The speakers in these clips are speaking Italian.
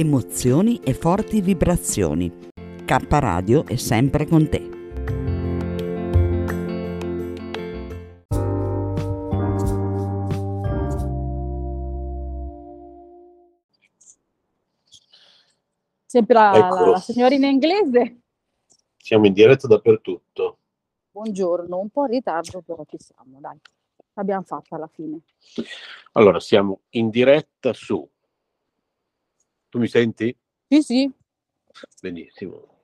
emozioni e forti vibrazioni. K Radio è sempre con te. Sempre la, la, la signorina inglese. Siamo in diretta dappertutto. Buongiorno, un po' in ritardo, però ci siamo, dai. L'abbiamo fatta alla fine. Allora, siamo in diretta su. Tu mi senti? Sì, sì. Benissimo.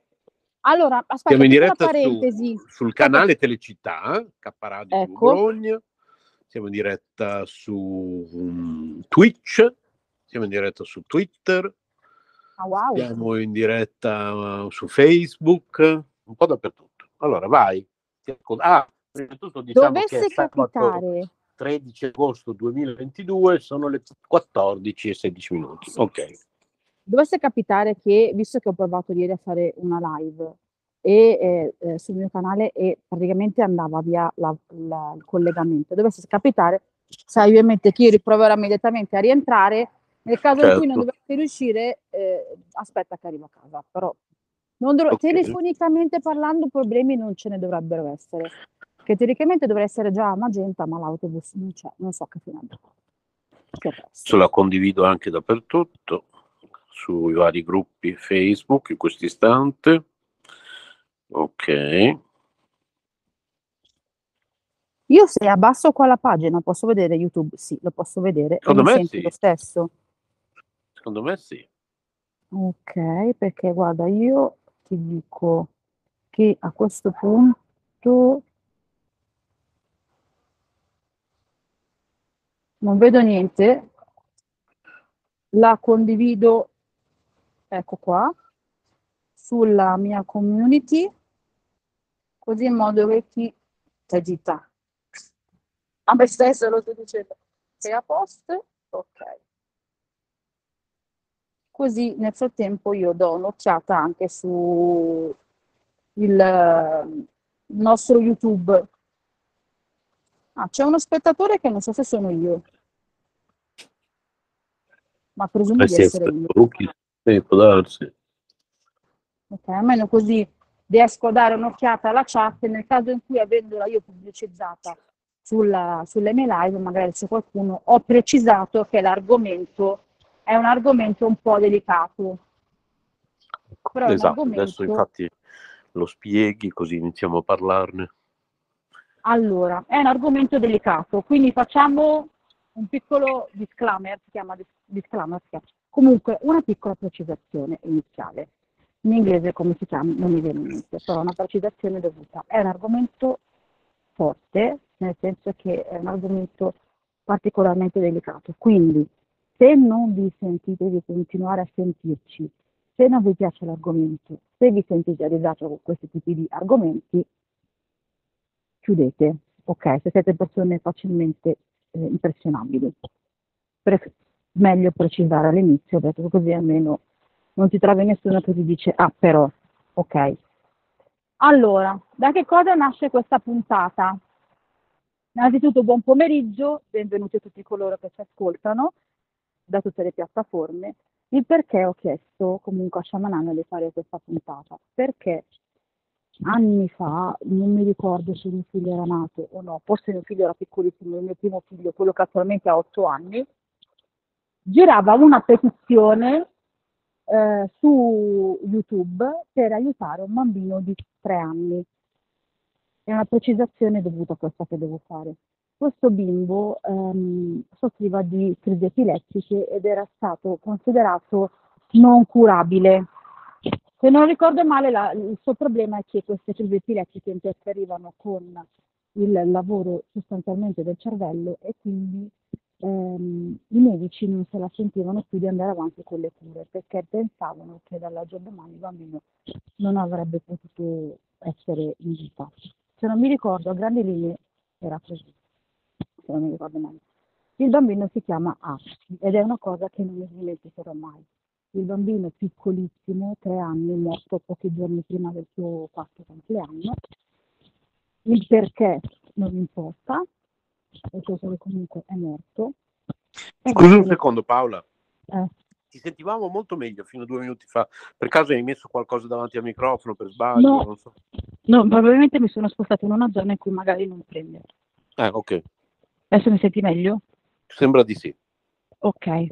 Allora, aspetta, Siamo in diretta parentesi. su- sul canale Telecittà, K Radio Ecco. Bologna. Siamo in diretta su mm, Twitch. Siamo in diretta su Twitter. Ah, wow. Siamo in diretta uh, su Facebook, un po' dappertutto. Allora, vai. Ah, prima di tutto diciamo che Dovesse capitare, 13 agosto 2022, sono le 14 e 16 minuti. Ok. Dovesse capitare che, visto che ho provato ieri a fare una live e, eh, eh, sul mio canale e praticamente andava via la- la- il collegamento, dovesse capitare, sai ovviamente che io riproverò immediatamente a rientrare. Nel caso in cui non Certo. dovesse riuscire, eh, aspetta che arrivo a casa, però non dovrò- Ok. telefonicamente parlando problemi non ce ne dovrebbero essere. Che teoricamente dovrà essere già a Magenta, ma l'autobus non c'è, non so che fine andrà. Se la condivido anche dappertutto, sui vari gruppi Facebook in questo istante. Ok. Io se abbasso qua la pagina posso vedere YouTube? Sì, lo posso vedere. Secondo me sì. lo stesso? Secondo me sì. Ok, perché guarda, io ti dico che a questo punto non vedo niente. La condivido, ecco qua, sulla mia community, così in modo che chi agita. A me stesso lo sto dicendo. Sei a posto? Ok. Così nel frattempo io do un'occhiata anche su il eh, nostro YouTube. Ah, c'è uno spettatore che non so se sono io, ma presumo Eh di essere io. Sì, può darsi. Ok, almeno così riesco a dare un'occhiata alla chat e nel caso in cui avendola io pubblicizzata sulla, sulle mie live, magari c'è qualcuno, ho precisato che l'argomento è un argomento un po' delicato. Però Esatto, adesso argomento- infatti lo spieghi così iniziamo a parlarne. Allora, è un argomento delicato, quindi facciamo un piccolo disclaimer, si chiama dis- disclaimer, si chiama. Comunque una piccola precisazione iniziale. In inglese come si chiama non mi viene in mente, però una precisazione dovuta. È un argomento forte, nel senso che è un argomento particolarmente delicato. Quindi, se non vi sentite di continuare a sentirci, se non vi piace l'argomento, se vi sentite a disagio con questi tipi di argomenti, chiudete, ok? Se siete persone facilmente eh, impressionabili. Pre- meglio precisare all'inizio, perché così almeno non ti trovi nessuno che ti dice, ah però, ok. Allora, da che cosa nasce questa puntata? Innanzitutto buon pomeriggio, benvenuti a tutti coloro che ci ascoltano da tutte le piattaforme. Il perché ho chiesto comunque a Shamanano di fare questa puntata? Perché anni fa, non mi ricordo se mio figlio era nato o no, forse mio figlio era piccolissimo, il mio primo figlio, quello che attualmente ha 8 anni, girava una petizione eh, su YouTube per aiutare un bambino di 3 anni. È una precisazione dovuta a questa che devo fare. Questo bimbo ehm, soffriva di crisi epilettiche ed era stato considerato non curabile. Se non ricordo male, la- il suo problema è che queste crisi epilettiche interferivano con il lavoro sostanzialmente del cervello e quindi ehm, i medici non se la sentivano più di andare avanti con le cure perché pensavano che dall'oggi al domani il bambino non avrebbe potuto essere in vita. Se non mi ricordo, a grandi linee era così, se non mi ricordo male. Il bambino si chiama Ashley ed è una cosa che non mi dimenticherò mai. Il bambino piccolissimo, tre anni, morto pochi giorni prima del suo quarto compleanno. Il perché non importa, perché solo comunque è morto. Scusa un secondo Paola, eh, ti ti sentivamo molto meglio fino a due minuti fa. Per caso hai messo qualcosa davanti al microfono per sbaglio? No. So. No, probabilmente mi sono spostata in una zona in cui magari non prende. Eh, ok. Adesso mi senti meglio? Sembra di sì. Ok,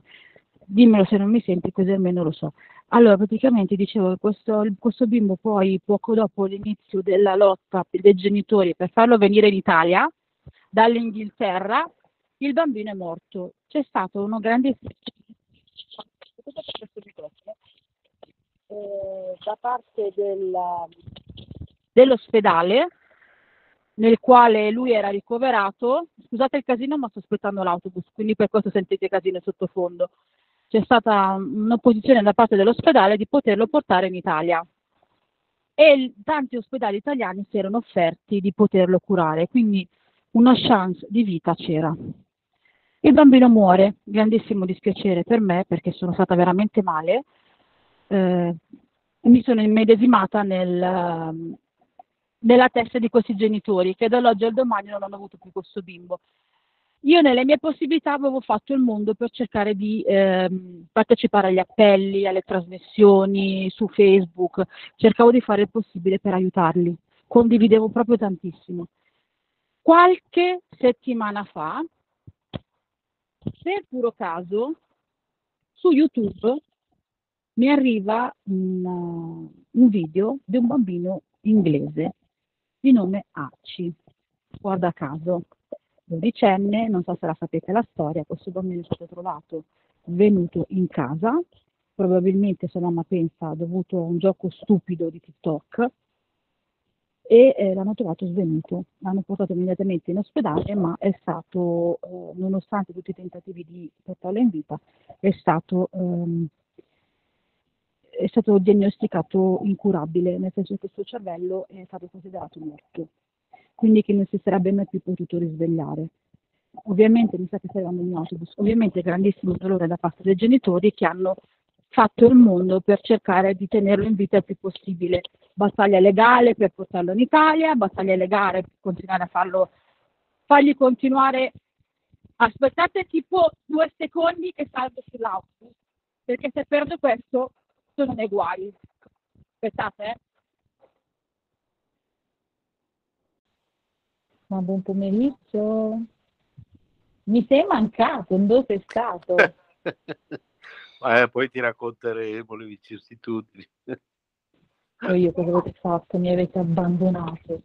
dimmelo se non mi senti, così almeno lo so. Allora, praticamente dicevo che questo, questo bimbo poi, poco dopo l'inizio della lotta dei genitori per farlo venire in Italia, dall'Inghilterra, il bambino è morto. C'è stato uno grandissimo eh, da parte della- dell'ospedale nel quale lui era ricoverato. Scusate il casino, ma sto aspettando l'autobus, quindi per questo sentite casino sottofondo. C'è stata un'opposizione da parte dell'ospedale di poterlo portare in Italia e tanti ospedali italiani si erano offerti di poterlo curare, quindi una chance di vita c'era. Il bambino muore, grandissimo dispiacere per me perché sono stata veramente male. Eh, mi sono immedesimata nel, nella testa di questi genitori che dall'oggi al domani non hanno avuto più questo bimbo. Io nelle mie possibilità avevo fatto il mondo per cercare di ehm, partecipare agli appelli, alle trasmissioni su Facebook, cercavo di fare il possibile per aiutarli, condividevo proprio tantissimo. Qualche settimana fa, per puro caso, su YouTube mi arriva un, uh, un video di un bambino inglese di nome Archie. Guarda caso, dodicenne, non so se la sapete la storia, questo bambino è stato trovato venuto in casa, probabilmente sua mamma pensa dovuto a un gioco stupido di TikTok e eh, l'hanno trovato svenuto. L'hanno portato immediatamente in ospedale, ma è stato, eh, nonostante tutti i tentativi di portarlo in vita, è stato, ehm, è stato diagnosticato incurabile, nel senso che il suo cervello è stato considerato morto, quindi che non si sarebbe mai più potuto risvegliare. Ovviamente mi sa che stai in autobus, ovviamente grandissimo dolore da parte dei genitori che hanno fatto il mondo per cercare di tenerlo in vita il più possibile. Battaglia legale per portarlo in Italia, battaglia legale per continuare a farlo, fargli continuare. Aspettate tipo due secondi che salgo sull'autobus, perché se perdo questo sono nei guai. Aspettate, eh. Ma buon pomeriggio. Mi sei mancato, dove sei stato? Eh, poi ti racconteremo le vicissitudini. E io cosa avete fatto? Mi avete abbandonato.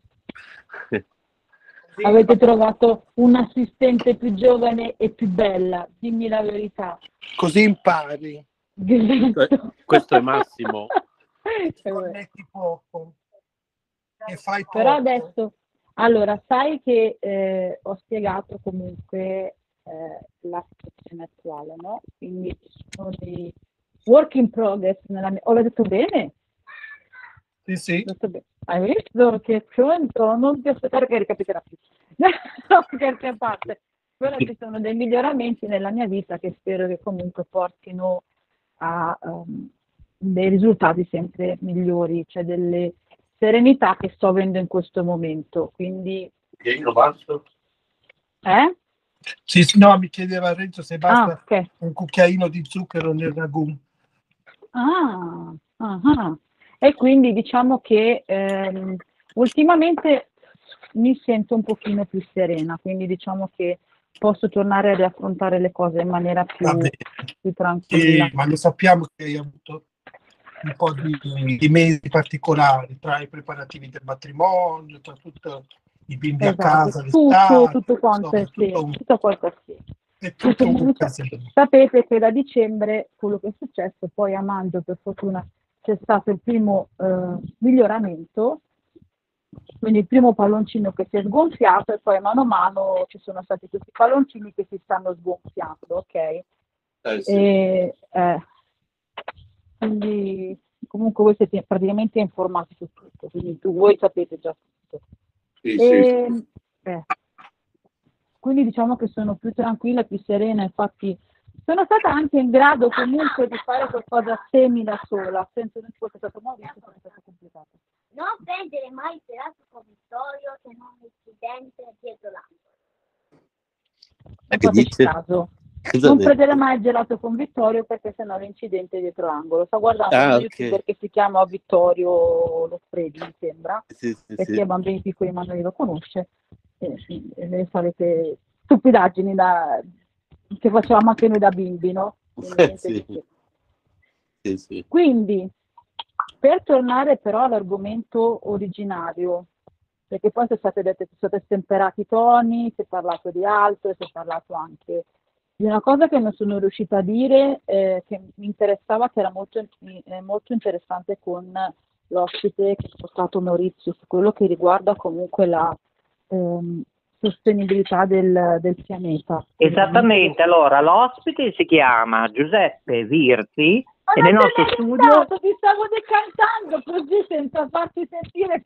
Avete trovato un'assistente più giovane e più bella, dimmi la verità. Così impari, Esatto. Questo è Massimo. Eh, connetti poco e fai poco. Però adesso, allora, sai che eh, ho spiegato comunque eh, la situazione attuale, no? Quindi ci sono dei work in progress nella mia... Ho detto bene? Sì, sì. Hai visto che pronto? Non ti aspettare che ricapiterà più. no, scherzi a parte. Però ci sono dei miglioramenti nella mia vita che spero che comunque portino a ehm, dei risultati sempre migliori, cioè delle serenità che sto avendo in questo momento. Quindi, Io basta. eh? Sì, sì, no, mi chiedeva Renzo se Ah, basta ok. un cucchiaino di zucchero nel ragù. Ah, ah, ah. E quindi diciamo che ehm, ultimamente mi sento un pochino più serena, quindi diciamo che posso tornare ad affrontare le cose in maniera più, più tranquilla. Sì, ma lo sappiamo che hai avuto un po' di, di mesi particolari tra i preparativi del matrimonio, tra tutti i bimbi a Esatto, casa, tutto, tutto quanto insomma, sì, tutto un- tutto quanto sì. tutto Tutto-. Sapete che da dicembre quello che è successo, poi a maggio per fortuna c'è stato il primo eh, miglioramento, quindi il primo palloncino che si è sgonfiato e poi mano a mano ci sono stati questi palloncini che si stanno sgonfiando, ok? Eh, sì. E, eh, quindi comunque voi siete praticamente informati su tutto, quindi tu, voi sapete già tutto. Sì, sì. E, eh, quindi diciamo che sono più tranquilla, più serena, infatti sono stata anche in grado comunque di fare qualcosa semi da sola, senza non fosse stato Maurizio, perché è stato complicato. Non prendere mai il pedazo Vittorio se non il studente dietro l'angolo. Non Che dice? caso. Cosa non prendere mai il gelato con Vittorio perché sennò l'incidente è dietro l'angolo. Sto guardando Ah, ok. youtuber che si chiama Vittorio Lo Freddi, mi sembra, Sì, sì, per sì. bambini piccoli ma non li lo conosce. E, e le solite stupidaggini da- che facevamo anche noi da bimbi, no? Quindi Sì. Sì, sì. Quindi, per tornare però all'argomento originario, perché poi sono state dette, sono stati stemperati i toni, si è parlato di altro, si è parlato anche di una cosa che non sono riuscita a dire, eh, che mi interessava, che era molto, eh, molto interessante con l'ospite che è stato Maurizio, su quello che riguarda comunque la ehm, sostenibilità del, del pianeta. Esattamente, allora l'ospite si chiama Giuseppe Virzi Ma e nel nostro studio... stato, ti stavo decantando così senza farti sentire.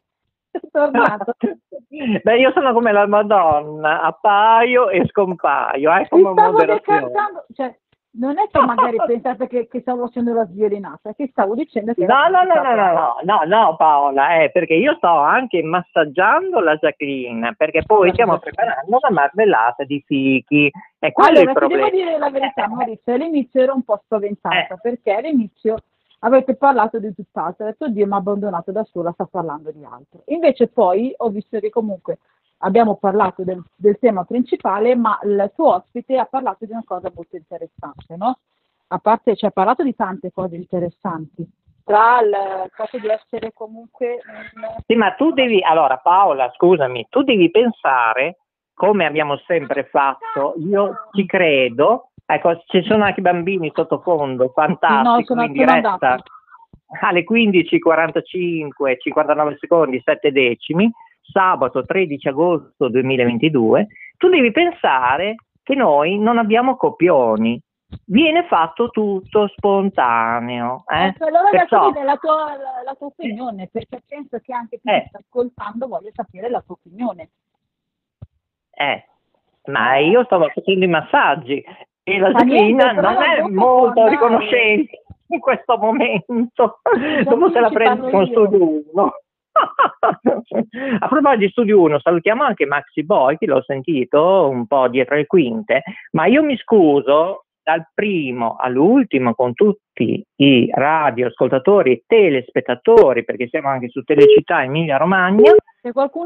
Beh, io sono come la Madonna, appaio e scompaio, eh, come stavo moderazione. cioè non è che magari pensate che, che stavo facendo la sviolinata, che stavo dicendo che No, no, no, no, no, no, no, no, Paola, eh, perché io sto anche massaggiando la Jacqueline, perché poi stiamo preparando una marmellata di fichi, e quello è il Allora, problema. devo dire la verità, Maurizio, all'inizio ero un po' spaventata, Eh. perché all'inizio avete parlato di tutt'altro, ho detto Dio mi ha abbandonato da sola, sta parlando di altro. Invece poi ho visto che comunque abbiamo parlato del, del tema principale, ma il tuo ospite ha parlato di una cosa molto interessante, no? A parte, ci ha parlato di tante cose interessanti, tra il fatto di essere comunque un... Sì, ma tu devi, allora Paola, scusami, tu devi pensare, come abbiamo sempre fatto, io ci credo, ecco, ci sono anche bambini sottofondo, fantastico, No, sono- in diretta, andati. alle 15.45, 59 secondi, 7 decimi, sabato 13 agosto 2022, tu devi pensare che noi non abbiamo copioni, viene fatto tutto spontaneo. Eh? Ecco, allora Perciò- la tua, la, la tua opinione, perché penso che anche chi Eh. sta ascoltando voglia sapere la tua opinione. Eh, ma io stavo facendo i massaggi e la però non è molto riconoscente in questo momento. Dopo se la parlo con io. Studio 1. A proposito di Studio 1, salutiamo anche Maxi Boy, che l'ho sentito un po' dietro le quinte, ma io mi scuso dal primo all'ultimo con tutti i radioascoltatori e telespettatori, perché siamo anche su Telecittà Emilia Romagna,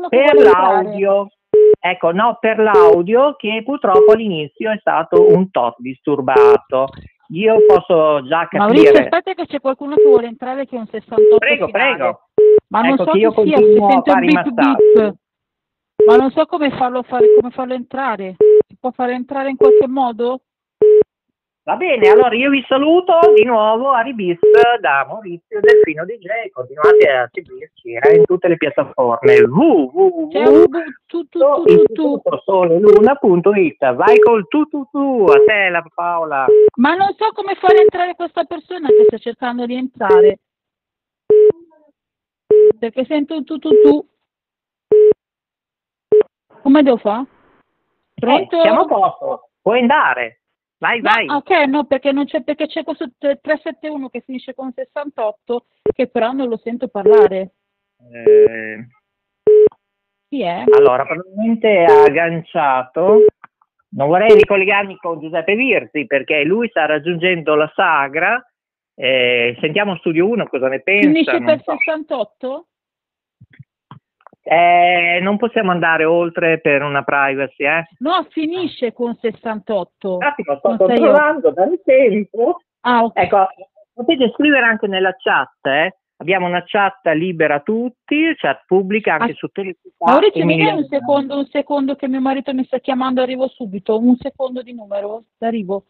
per l'audio. Ecco, no, per l'audio che purtroppo all'inizio è stato un tot disturbato. Io posso già Maurizio, capire. aspetta che c'è qualcuno che vuole entrare che è un 68 Prego, finale. prego. Ma non Ecco so che io sia, continuo a sente un fare i massaggi. Ma non so come farlo fare, come farlo entrare. Si può fare entrare in qualche modo? Va bene, allora io vi saluto di nuovo a Ribis da Maurizio Delfino DJ. Continuate a seguirci eh, in tutte le piattaforme C'è un www. bu- tu tu tu tu tu. soleluna.it vai col tu tu tu a te la Paola Ma non so come fare entrare questa persona che sta cercando di entrare. Perché sento un tu tu tu. Come devo fare? Eh, Pronto? siamo a posto puoi andare vai No, vai ok, no, perché non c'è perché c'è questo 371 che finisce con 68 che però non lo sento parlare. Eh, Chi è? allora probabilmente ha agganciato non vorrei ricollegarmi con Giuseppe Virzi perché lui sta raggiungendo la sagra Eh, sentiamo Studio 1 cosa ne pensa Finisce non per so. 68? Eh, non possiamo andare oltre per una privacy eh? No, finisce con 68. Un attimo, sto Non controllando dal tempo Ah, ok. Ecco, potete scrivere anche nella chat, eh? Abbiamo una chat libera a tutti, chat pubblica anche Ah, su Telecittà. Maurizio, mi dai un secondo, un secondo che mio marito mi sta chiamando, arrivo subito. Un secondo di numero, arrivo.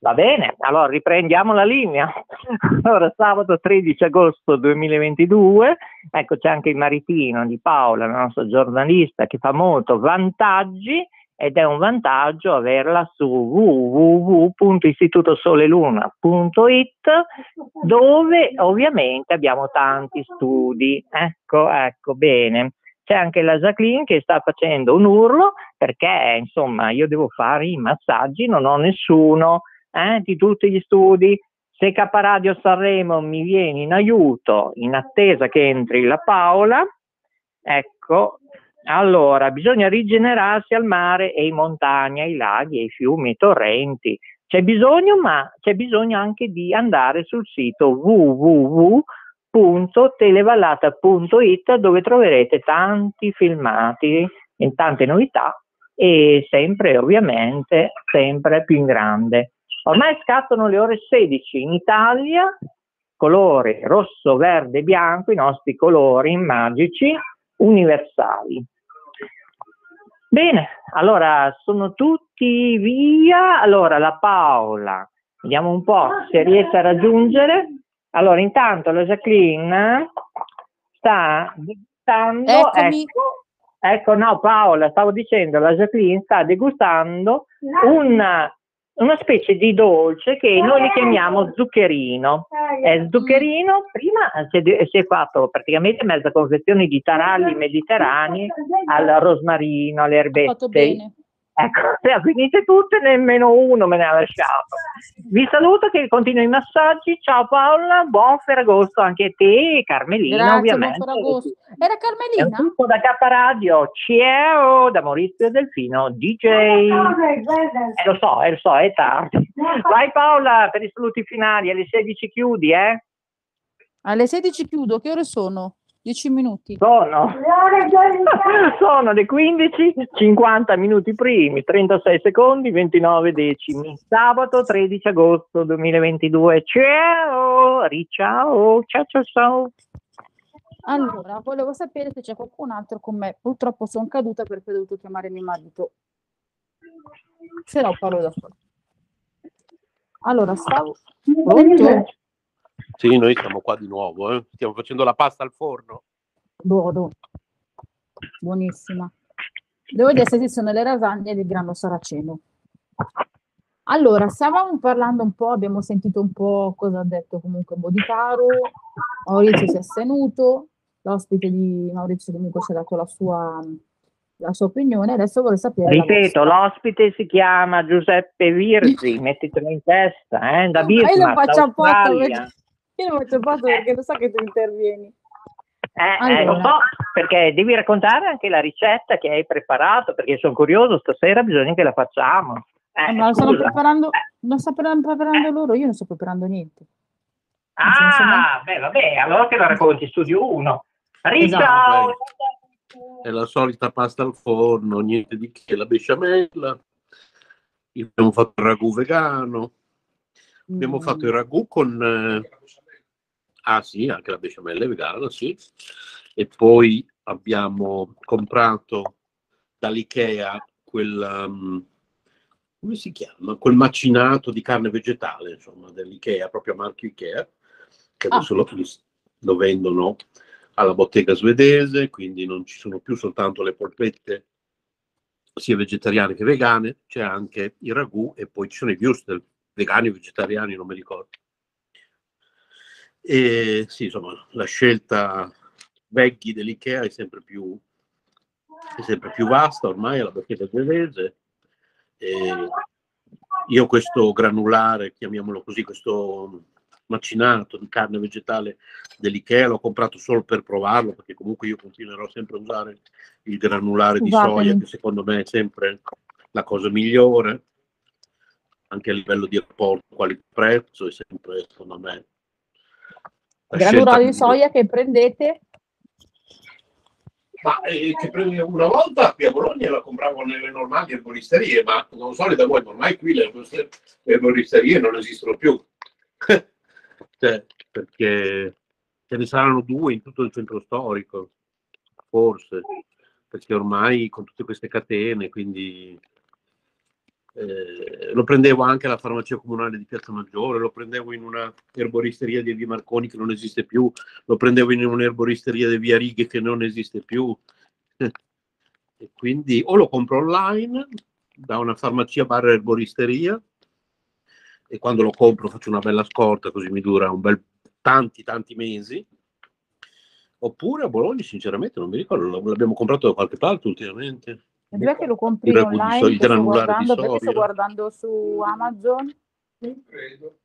Va bene, allora riprendiamo la linea. Allora, sabato 13 agosto 2022, ecco c'è anche il maritino di Paola, la nostra giornalista, che fa molto vantaggi ed è un vantaggio averla su www.istitutosoleluna.it dove ovviamente abbiamo tanti studi. Ecco, ecco, bene. C'è anche la Jacqueline che sta facendo un urlo perché insomma io devo fare i massaggi, non ho nessuno eh, di tutti gli studi. Se K Radio Sanremo mi viene in aiuto in attesa che entri la Paola, ecco, allora bisogna rigenerarsi al mare e in montagna, ai laghi, ai fiumi, ai torrenti. c'è bisogno, ma c'è bisogno anche di andare sul sito www.televallata.it dove troverete tanti filmati e tante novità e sempre ovviamente sempre più in grande. Ormai scattano le ore 16 in Italia, colore rosso, verde, bianco, i nostri colori magici universali. Bene, allora sono tutti via. Allora la Paola, vediamo un po' se riesce a raggiungere. Allora intanto la Jacqueline sta degustando, ecco, ecco no Paola, stavo dicendo, la Jacqueline sta degustando una, una specie di dolce che noi li chiamiamo zuccherino. È zuccherino, prima si è, si è fatto praticamente mezza confezione di taralli mediterranei al rosmarino, alle erbette. Ecco, le ha finite tutte, nemmeno uno me ne ha lasciato. Vi saluto che continuo i massaggi. Ciao Paola, buon Ferragosto anche a te e Carmelina Grazie, buon ovviamente. Ferragosto. Era È Carmelina? tutto da K Radio. Ciao da Maurizio Delfino, DJ. Eh, lo so, eh, lo so, è tardi. Vai Paola per i saluti finali, alle 16 chiudi, eh? Alle 16 chiudo, che ore sono? 10 minuti. Sono, sono le 15, 50 minuti primi, 36 secondi, 29 decimi. Sabato 13 agosto 2022. Ciao, riciao, ciao ciao ciao. Allora, volevo sapere se c'è qualcun altro con me. Purtroppo sono caduta perché ho dovuto chiamare mio marito. Se no parlo da sola. Allora, stavo... Pronto? Sì, noi siamo qua di nuovo, eh. stiamo facendo la pasta al forno. Buono. Buonissima. Devo dire, queste sono le lasagne del grano saraceno. Allora, stavamo parlando un po', abbiamo sentito un po' cosa ha detto comunque Boditaro, Maurizio si è astenuto, l'ospite di Maurizio comunque ci ha dato la sua, la sua opinione, adesso vorrei sapere Ripeto, l'ospite si chiama Giuseppe Virzi, mettitelo in testa, eh, da Ma io lo Bismarck, faccio apposta Australia. perché, io lo faccio apposta perché lo so che tu intervieni. Eh, eh, lo Allora. so, perché devi raccontare anche la ricetta che hai preparato, perché sono curioso, stasera bisogna che la facciamo. Eh, Eh, ma lo stanno scusa. preparando, Eh. lo stanno preparando loro, io non sto preparando niente. Nel senso, no? Ah, beh, vabbè, allora che la racconti studio 1. Esatto. Ciao! È la solita pasta al forno, niente di che, la besciamella. Abbiamo fatto il ragù vegano, abbiamo Mm. fatto il ragù con... eh, Ah sì, anche la besciamella è vegana, sì. E poi abbiamo comprato dall'Ikea quel... um, come si chiama? Quel macinato di carne vegetale, insomma, dell'Ikea, proprio a marchio Ikea, che Ah. adesso lo, lo vendono alla bottega svedese, quindi non ci sono più soltanto le polpette sia vegetariane che vegane, c'è anche il ragù e poi ci sono i würstel, vegani o vegetariani, non mi ricordo. E sì, insomma, la scelta veggie dell'IKEA è sempre più, è sempre più vasta ormai alla bottega svedese. E io questo granulare, chiamiamolo così, questo macinato di carne vegetale dell'IKEA, l'ho comprato solo per provarlo, perché comunque io continuerò sempre a usare il granulare di Scusatemi. soia, che secondo me è sempre la cosa migliore, anche a livello di rapporto qualità-prezzo, è sempre, secondo me, la Granulare di soia che prendete? Ma eh, che prendi una volta qui a Bologna la compravo nelle normali erboristerie, ma non so da voi, ma ormai qui le le erboristerie non esistono più. Cioè, perché ce ne saranno due in tutto il centro storico, forse, perché ormai con tutte queste catene, quindi eh, lo prendevo anche alla farmacia comunale di Piazza Maggiore, lo prendevo in una erboristeria di Via Marconi che non esiste più, lo prendevo in un'erboristeria di Via Righe che non esiste più. E quindi o lo compro online da una farmacia barra erboristeria e quando lo compro faccio una bella scorta così mi dura un bel tanti tanti mesi oppure a Bologna sinceramente non mi ricordo l'abbiamo comprato da qualche parte ultimamente Dov'è che lo compri Il online? sto guardando, perché sto guardando su Amazon. Non credo.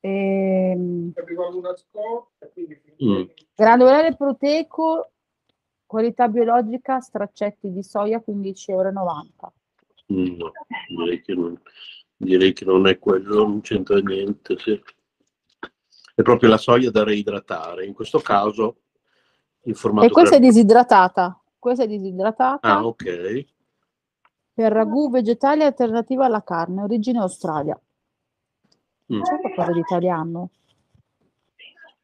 Ehm, Mm. granulare proteico, qualità biologica, straccetti di soia 15,90 euro. No direi che non, Direi che non è quello, non c'entra niente. sì. È proprio la soia da reidratare. In questo caso in formato E questa è gra- disidratata. Questa è disidratata Ah, ok. Per ragù vegetali alternativa alla carne, origine Australia. Mm. C'è qualcosa di italiano?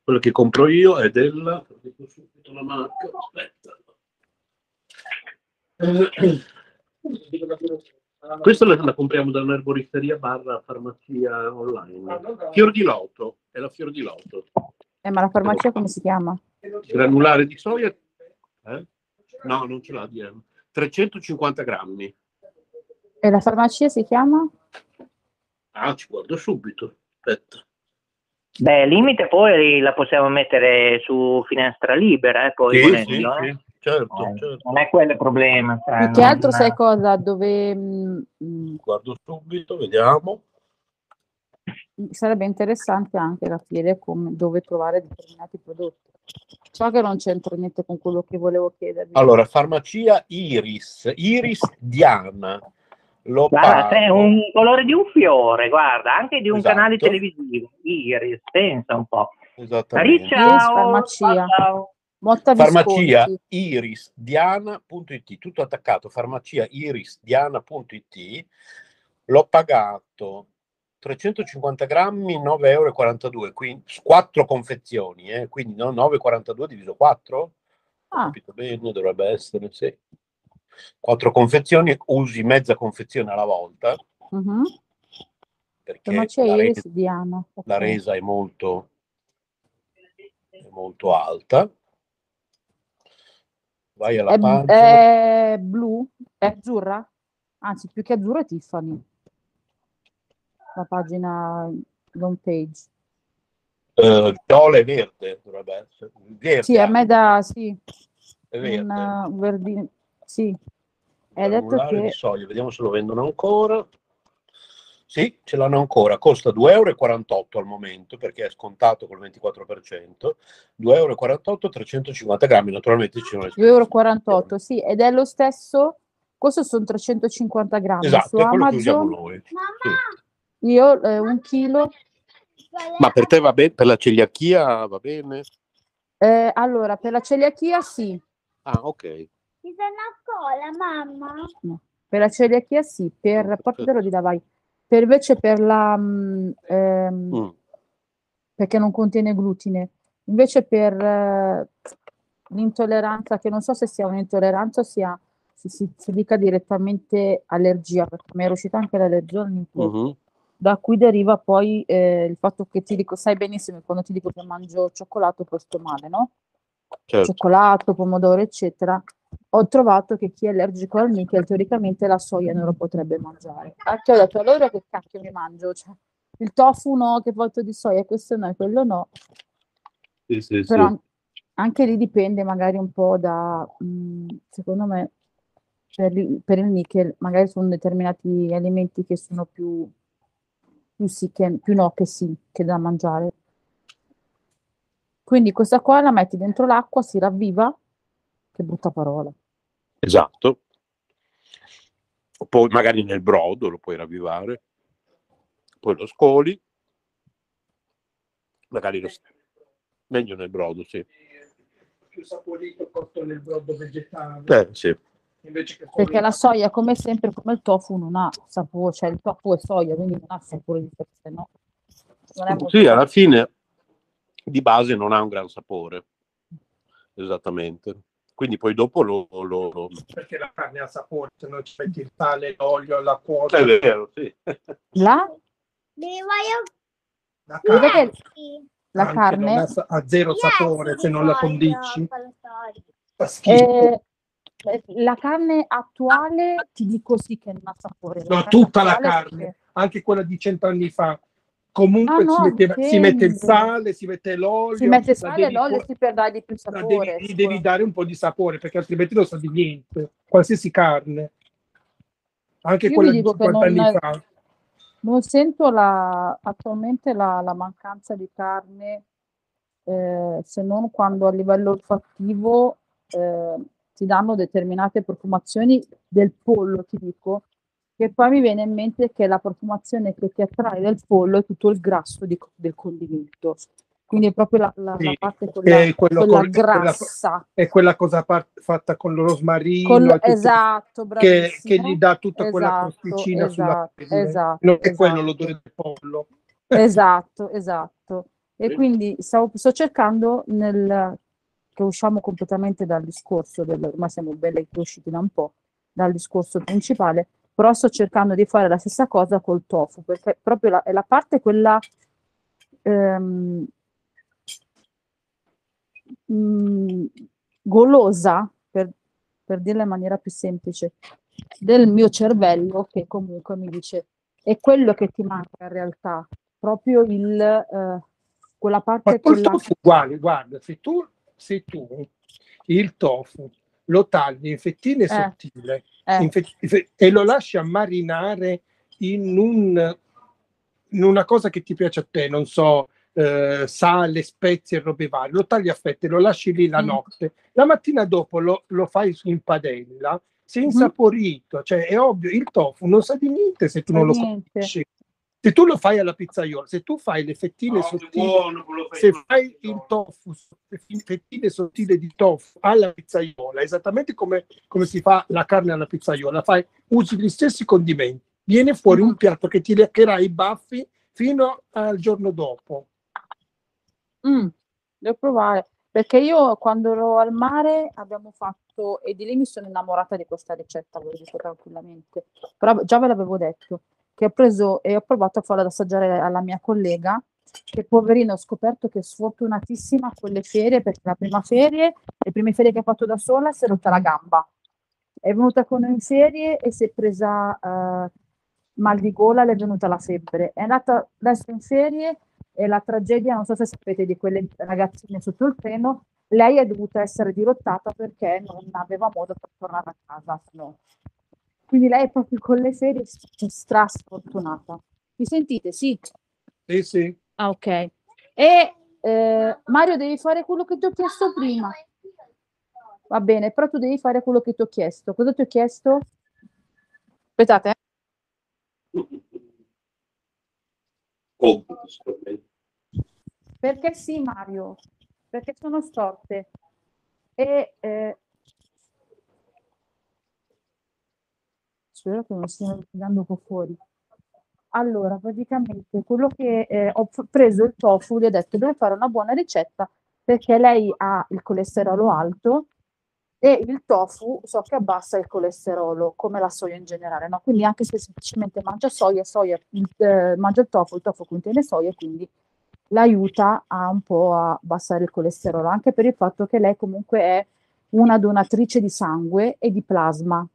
Quello che compro io è della... dico subito la marca, aspetta. Questa la, la compriamo da un'erboristeria barra farmacia online. Fior di loto, è la fior di loto. Eh, ma la farmacia come si chiama? Granulare di soia? eh? No, non ce l'ha DM. 350 grammi. E la farmacia si chiama? Ah, ci guardo subito. Aspetta. Beh, limite poi la possiamo mettere su finestra libera, eh, poi Sì, volendo, sì, eh. sì, certo, Eh, certo. Non è quello il problema. cioè, Più che non- altro sai cosa? Dove mm, mm, Guardo subito, vediamo. sarebbe interessante anche capire come, dove trovare determinati prodotti. So che non c'entra niente con quello che volevo chiedervi. Allora, farmacia Iris, Iris Diana. Lo Guarda, pago. sei un colore di un fiore, guarda, anche di un Esatto. canale televisivo. Iris, pensa un po'. Esattamente. Ciao, Iris Farmacia. ciao. Farmacia irisdiana.it, tutto attaccato, farmacia irisdiana.it. L'ho pagato 350 grammi, 9,42 euro, quindi 4 confezioni, eh, quindi no, 9,42 diviso 4? Ah, capito bene, dovrebbe essere, sì. Quattro confezioni, usi mezza confezione alla volta, mhm. perché la, resa, Diana. ok. la resa è molto, è molto alta. Vai alla È, pagina. è blu? È azzurra? Anzi, più che azzurra è Tiffany. La pagina home page. Eh, viola e verde dovrebbe essere. Verde, Sì, a me da sì, è un, verde. uh, verdino. Sì, è detto Granulare di che soia, vediamo se lo vendono ancora. Sì, ce l'hanno ancora, costa 2,48 euro al momento perché è scontato col 24%, 2,48 euro, 350 grammi, naturalmente ci sono le 2,48 spese. euro, sì, ed è lo stesso, questo sono 350 grammi, su Esatto, è quello che usiamo Amazon noi. Sì. io eh, un chilo, Ma per te va bene, per la celiachia va bene? eh, allora per la celiachia sì, Ah, ok. Ci sono a scuola, mamma? per la celiachia sì, per, portatelo di là, vai. Per invece per la, mm, ehm, Mm. perché non contiene glutine, invece per eh, l'intolleranza, che non so se sia un'intolleranza o sia, si, si, si dica direttamente allergia, perché mi era uscita anche l'allergia al nichel. Mhm. da cui deriva poi eh, il fatto che ti dico, sai benissimo che quando ti dico che mangio cioccolato poi sto male, no? Certo. Cioccolato, pomodoro, eccetera. Ho trovato che chi è allergico al nickel teoricamente la soia non lo potrebbe mangiare. Anche ho detto allora che cacchio mi mangio? Cioè, il tofu no, che fatto di soia, questo no e quello no. Sì, sì, sì. Però an- anche lì dipende magari un po' da, mh, secondo me, per il, per il nickel, magari sono determinati alimenti che sono più, più sì che, più no che sì, che da mangiare. Quindi questa qua la metti dentro l'acqua, si ravviva, che brutta parola. Esatto. Poi magari nel brodo lo puoi ravvivare, poi lo scoli, magari lo meglio nel brodo, sì. più saporito cotto nel brodo vegetale Eh, sì. Perché la soia, come sempre, come il tofu, non ha sapore, cioè il tofu è soia, quindi non ha sapore di per sé, no? Sì, alla fine di base non ha un gran sapore. Esattamente. Quindi poi dopo lo... lo- lo- perché la carne ha sapore se non ci metti il sale l'olio la quota. È vero, sì. La, la? Carne. che la carne... ha, zero sapore se non la condici. fa schifo. Eh, eh, la carne attuale ti dico sì che non ha sapore. No, carne tutta la carne. perché- anche quella di cent'anni fa comunque Ah, no, si, metteva- si mette il sale si mette l'olio Si mette la sale e l'olio po- sì per dargli più sapore. devi, devi dare un po' di sapore perché altrimenti non sa di niente. Qualsiasi carne. Anche Io quella di dico che 50 non- anni fa. Non sento la, attualmente la, la mancanza di carne eh, se non quando a livello olfattivo eh, ti danno determinate profumazioni del pollo, ti dico, che poi mi viene in mente che la profumazione che ti attrae del pollo è tutto il grasso di- del condimento. Quindi è proprio la, la- la Sì, parte quella, è quella con- è quella- grassa. È quella cosa par- fatta con lo rosmarino Col- tutto- esatto, che, che gli dà tutta quella Esatto, crosticina sulla esatto, pelle. esatto, Non è quello esatto. l'odore del pollo. Esatto, esatto. E Sì. quindi stavo- sto cercando nel, che usciamo completamente dal discorso, del, ormai siamo belli usciti da un po', dal discorso principale, però sto cercando di fare la stessa cosa col tofu, perché proprio la, è la parte quella ehm, mm, golosa, per, per dirla in maniera più semplice, del mio cervello che comunque mi dice è quello che ti manca in realtà, proprio il, eh, quella Ma parte, col quella, tofu uguale, guarda, se tu, se tu il tofu lo tagli in fettine sottili eh, in fe- fe- e lo lasci a marinare in, un, in una cosa che ti piace a te, non so, eh, sale, spezie e robe varie, lo tagli a fette, lo lasci lì la Mm. notte, la mattina dopo lo, lo fai in padella, sei insaporito, cioè è ovvio, il tofu non sa di niente se tu non lo niente. conosci. Se tu lo fai alla pizzaiola, se tu fai le fettine che sottili, buono che se fai. fai il tofu, le fettine sottili di tofu alla pizzaiola, esattamente come, come si fa la carne alla pizzaiola, fai, usi gli stessi condimenti, viene fuori un piatto che ti leccherà i baffi fino al giorno dopo. Mm, devo provare, perché io quando ero al mare abbiamo fatto, e di lì mi sono innamorata di questa ricetta, ve lo dico tranquillamente, però già ve l'avevo detto, che ho preso e ho provato a farla ad assaggiare alla mia collega, che poverina ho scoperto che è sfortunatissima con le ferie, perché la prima ferie, le prime ferie che ha fatto da sola si è rotta la gamba, è venuta con noi in ferie e si è presa eh, mal di gola, le è venuta la febbre, è andata adesso in ferie e la tragedia, non so se sapete di quelle ragazzine sotto il treno, lei è dovuta essere dirottata perché non aveva modo per tornare a casa, no. Quindi lei è proprio con le ferie stra sfortunata. Mi sentite? Sì. Sì, sì. Ah, ok. E eh, Mario, devi fare quello che ti ho chiesto prima. Va bene, però tu devi fare quello che ti ho chiesto. Cosa ti ho chiesto? Aspettate, eh. Perché sì, Mario? Perché sono storte. E eh, spero che non stiano un po' fuori. Allora, praticamente quello che eh, ho preso il tofu, gli ho detto devo fare una buona ricetta perché lei ha il colesterolo alto e il tofu so che abbassa il colesterolo, come la soia in generale, no? Quindi anche se semplicemente mangia soia, soia eh, mangia il tofu, il tofu contiene soia, quindi l'aiuta a un po' a abbassare il colesterolo, anche per il fatto che lei comunque è una donatrice di sangue e di plasma.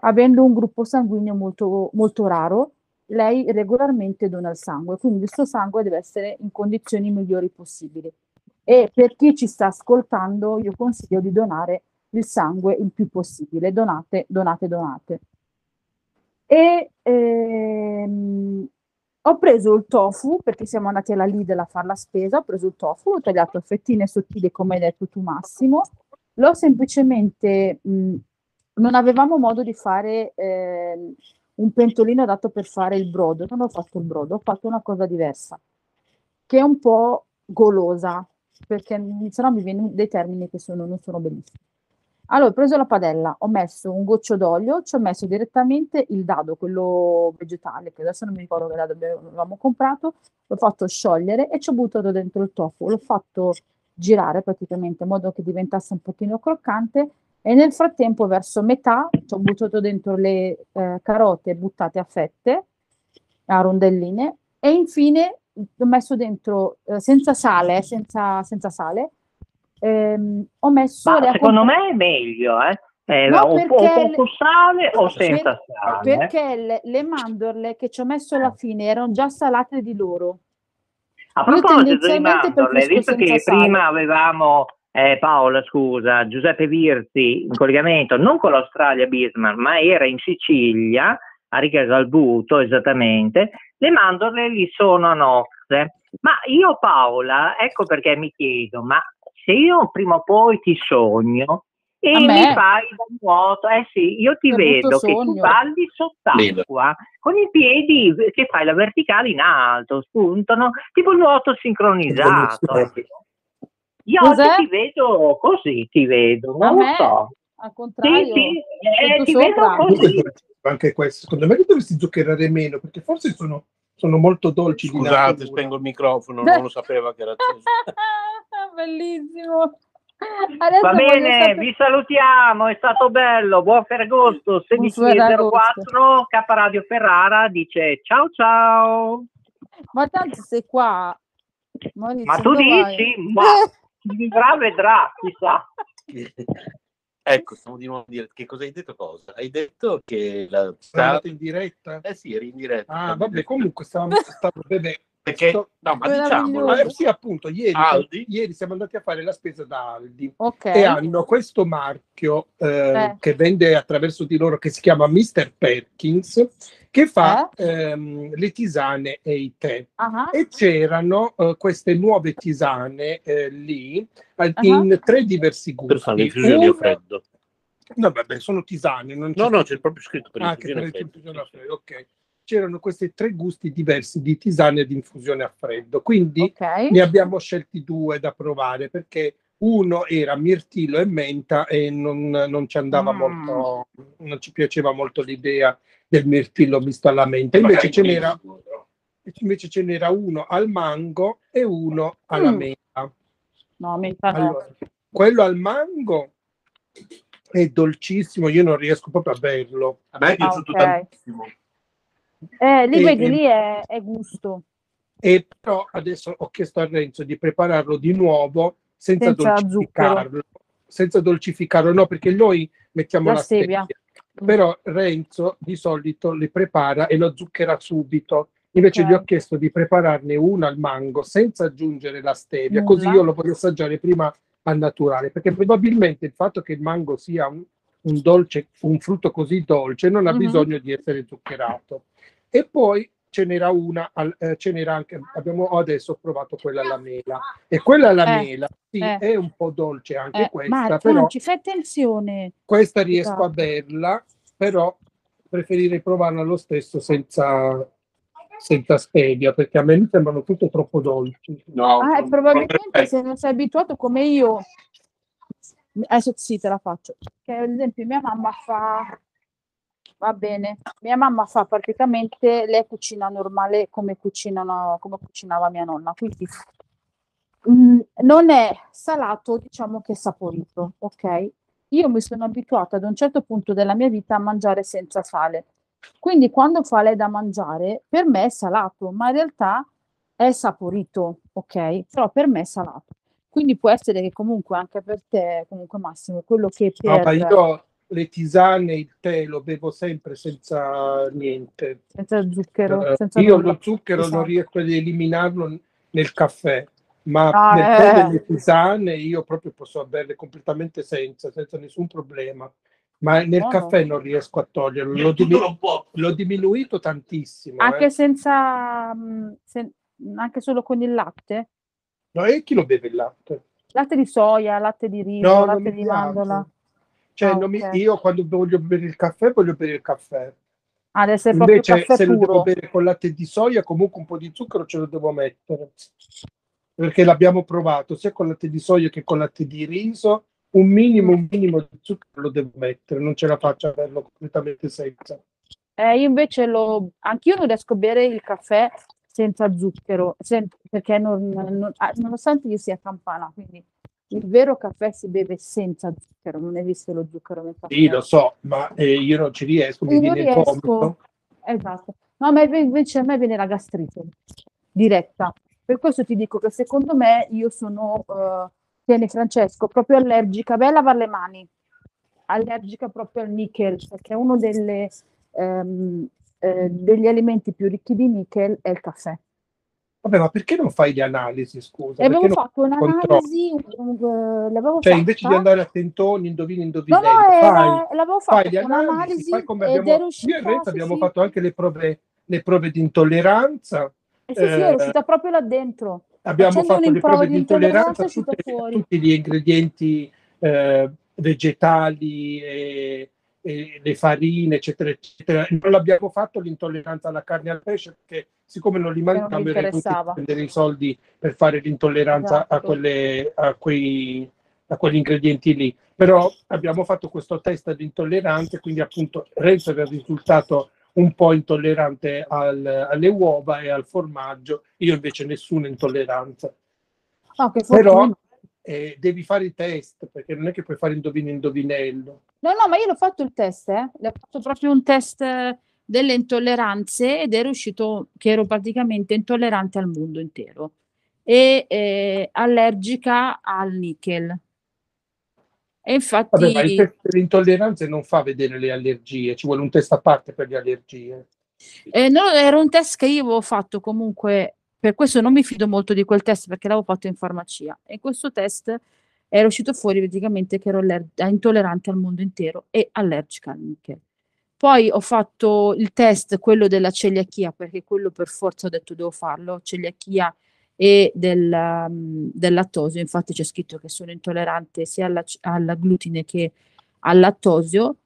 Avendo un gruppo sanguigno molto, molto raro, lei regolarmente dona il sangue, quindi il suo sangue deve essere in condizioni migliori possibili. E per chi ci sta ascoltando, io consiglio di donare il sangue il più possibile. Donate, donate, donate. E ehm, ho preso il tofu perché siamo andati alla Lidl a fare la spesa. Ho preso il tofu, l'ho tagliato a fettine sottili, come hai detto tu, Massimo. L'ho semplicemente, mh, non avevamo modo di fare ehm, un pentolino adatto per fare il brodo. Non ho fatto il brodo, ho fatto una cosa diversa, che è un po' golosa, perché sennò mi vengono dei termini che sono, non sono bellissimi. Allora, ho preso la padella, ho messo un goccio d'olio, ci ho messo direttamente il dado, quello vegetale, che adesso non mi ricordo che dado avevamo comprato, l'ho fatto sciogliere e ci ho buttato dentro il tofu, l'ho fatto girare praticamente in modo che diventasse un pochino croccante e nel frattempo verso metà ci ho buttato dentro le eh, carote buttate a fette, a rondelline e infine ho messo dentro eh, senza sale, senza, senza sale, ehm, ho messo Ma secondo me è meglio, eh? Eh, No, o, o perché con sale o senza sale. eh. perché le, le mandorle che ci ho messo alla fine erano già salate di loro. A proposito di mandorle, visto che sale. prima avevamo eh, Paola, scusa, Giuseppe Virzi in collegamento non con l'Australia Bismarck, ma era in Sicilia, a Riga Galbuto esattamente, le mandorle gli sono a nozze. Ma io Paola, ecco perché mi chiedo, ma se io prima o poi ti sogno e A mi me? fai da nuoto. Eh sì, io ti vedo che tu balli sott'acqua con i piedi che fai la verticale in alto, spuntano, tipo il nuoto sincronizzato. Io Cos'è? oggi ti vedo così, ti vedo, A non lo me? so. Al Sì, contrario, sì, eh, sento ti sopra. vedo così. anche questo, secondo me che dovresti zuccherare meno, perché forse sono, sono molto dolci Scusate, spengo il microfono, non lo sapeva che era acceso. Bellissimo. Adesso Va bene, sapere- vi salutiamo, è stato bello, buon Ferragosto, Buon Ferragosto. 1604, K Radio Ferrara dice ciao ciao. Ma tanto sei qua. Maurizio, Ma tu dici? Ma chi vivrà vedrà, chissà. ecco, stiamo di nuovo a dire che cosa hai detto cosa? Hai detto che la Sono sta... andato in diretta? Eh sì, eri in diretta. Ah, vabbè, comunque stavamo... stavo- vabbè, Perché, sto- no, ma diciamolo, eh, sì, appunto, ieri, Aldi? ieri siamo andati a fare la spesa da Aldi. Ok. e hanno questo marchio eh, Eh. che vende attraverso di loro che si chiama Mr. Perkins che fa ehm, le tisane e i tè Ah, e c'erano eh, queste nuove tisane eh, lì eh, Ah. in tre diversi per fare le gusti infusioni a Uno- freddo. no vabbè sono tisane non No, no, c'è proprio scritto per anche infusione per a le freddo. freddo ok c'erano questi tre gusti diversi di tisane e di infusione a freddo quindi ok. ne abbiamo scelti due da provare perché uno era mirtillo e menta e non, non ci andava Mm. molto, non ci piaceva molto l'idea del mirtillo misto alla menta. Invece ce n'era, invece ce n'era uno al mango e uno alla Mm. menta. No, menta no. Allora, quello al mango è dolcissimo, io non riesco proprio a berlo. A me è piaciuto ok. tantissimo. Eh, lì E- vedi, lì è, è gusto. E però adesso ho chiesto a Renzo di prepararlo di nuovo senza, Senza dolcificarlo. Senza dolcificarlo, no, perché noi mettiamo La la, stevia. stevia. Però Renzo di solito li prepara e lo zucchera subito. Invece Ok. gli ho chiesto di prepararne uno al mango senza aggiungere la stevia, Nulla. così io lo voglio assaggiare prima al naturale, perché probabilmente il fatto che il mango sia un, un dolce, un frutto così dolce non ha Mhm. bisogno di essere zuccherato. E poi ce n'era una, al- eh, ce n'era anche, abbiamo adesso provato quella alla mela. E quella alla Eh, mela, sì, eh. è un po' dolce anche Eh, questa, ma però Franci, fai attenzione. questa riesco a Esatto. berla, però preferirei provarla lo stesso senza, senza stevia, perché a me mi sembrano tutte troppo dolci. No, Ah, sono- probabilmente se non sei abituato come io, adesso sì, te la faccio. Che ad esempio mia mamma fa, va bene, mia mamma fa praticamente, lei cucina normale come, cucinano, come cucinava mia nonna, quindi mm, non è salato, diciamo che è saporito, ok? Io mi sono abituata ad un certo punto della mia vita a mangiare senza sale. Quindi quando fa lei da mangiare, per me è salato, ma in realtà è saporito, ok? Però per me è salato. Quindi può essere che comunque anche per te, comunque Massimo, quello che No, per ma io le tisane, il tè lo bevo sempre senza niente. senza zucchero, Eh, senza io nulla. lo zucchero non Esatto. riesco ad eliminarlo nel caffè, ma Ah, nel tè eh. delle tisane io proprio posso berle completamente senza, senza nessun problema. Ma nel Buono. caffè non riesco a toglierlo. L'ho, diminu- l'ho diminuito tantissimo. Anche eh. senza, mm, sen- anche solo con il latte? No, e chi lo beve il latte? Latte di soia, latte di riso, No, non latte di piace. Cioè, Ah, mi- io quando voglio bere il caffè, voglio bere il caffè. Deve essere proprio Invece, caffè se lo devo puro. bere con latte di soia, comunque un po' di zucchero ce lo devo mettere. Perché l'abbiamo provato sia con latte di soia che con latte di riso. Un minimo, un minimo di zucchero lo devo mettere, non ce la faccio a averlo completamente senza. Eh, io invece lo, anch'io non riesco a bere il caffè senza zucchero, sen- perché non, non- ah, nonostante io sia campana, quindi il vero caffè si beve senza zucchero, non esiste lo zucchero nel caffè. Sì, lo so, ma eh, io non ci riesco, mi viene il riesco. vomito. Esatto. No, ma inve- invece a me viene la gastrite diretta. Per questo ti dico che secondo me io sono, eh, tieni Francesco, proprio allergica. A lavare le mani. Allergica proprio al nickel, perché uno delle, ehm, eh, degli alimenti più ricchi di nickel è il caffè. Vabbè, ma perché non fai le analisi, scusa? E non fatto un'analisi, un- un- l'avevo Cioè, fatta. invece di andare a tentoni, indovini, No, indovinello, no, fai, l'avevo fai le con analisi, fai come abbiamo... Io e Renzo sì, abbiamo sì. fatto anche le prove, le prove di intolleranza, Eh sì, sì, eh, ero uscita proprio là dentro. abbiamo Facendo fatto le prove di intolleranza, è tutte- tutti gli ingredienti eh, vegetali e, e le farine, eccetera, eccetera. Non l'abbiamo fatto l'intolleranza alla carne e al pesce perché siccome non li non mangiamo avrei dovuto interessava. spendere i soldi per fare l'intolleranza a, Esatto. quelle, a, quei, a quegli ingredienti lì. Però abbiamo fatto questo test di intolleranza, quindi appunto Renzo era risultato un po' intollerante al- alle uova e al formaggio, io invece nessuna intolleranza. Che Però. Eh, devi fare i test perché non è che puoi fare indovino indovinello. No, no, ma io l'ho fatto il test, eh. L'ho fatto proprio un test delle intolleranze ed ero uscito che ero praticamente intollerante al mondo intero e eh, allergica al nickel. E infatti, Vabbè, ma il test delle intolleranze non fa vedere le allergie, ci vuole un test a parte per le allergie. eh, no, era un test che io avevo fatto comunque, per questo non mi fido molto di quel test perché l'avevo fatto in farmacia. E questo test era uscito fuori praticamente che ero intollerante al mondo intero e allergica al nickel. Poi ho fatto il test, quello della celiachia, perché quello per forza ho detto devo farlo, celiachia e del, um, del lattosio. Infatti c'è scritto che sono intollerante sia alla, c- al glutine che al lattosio.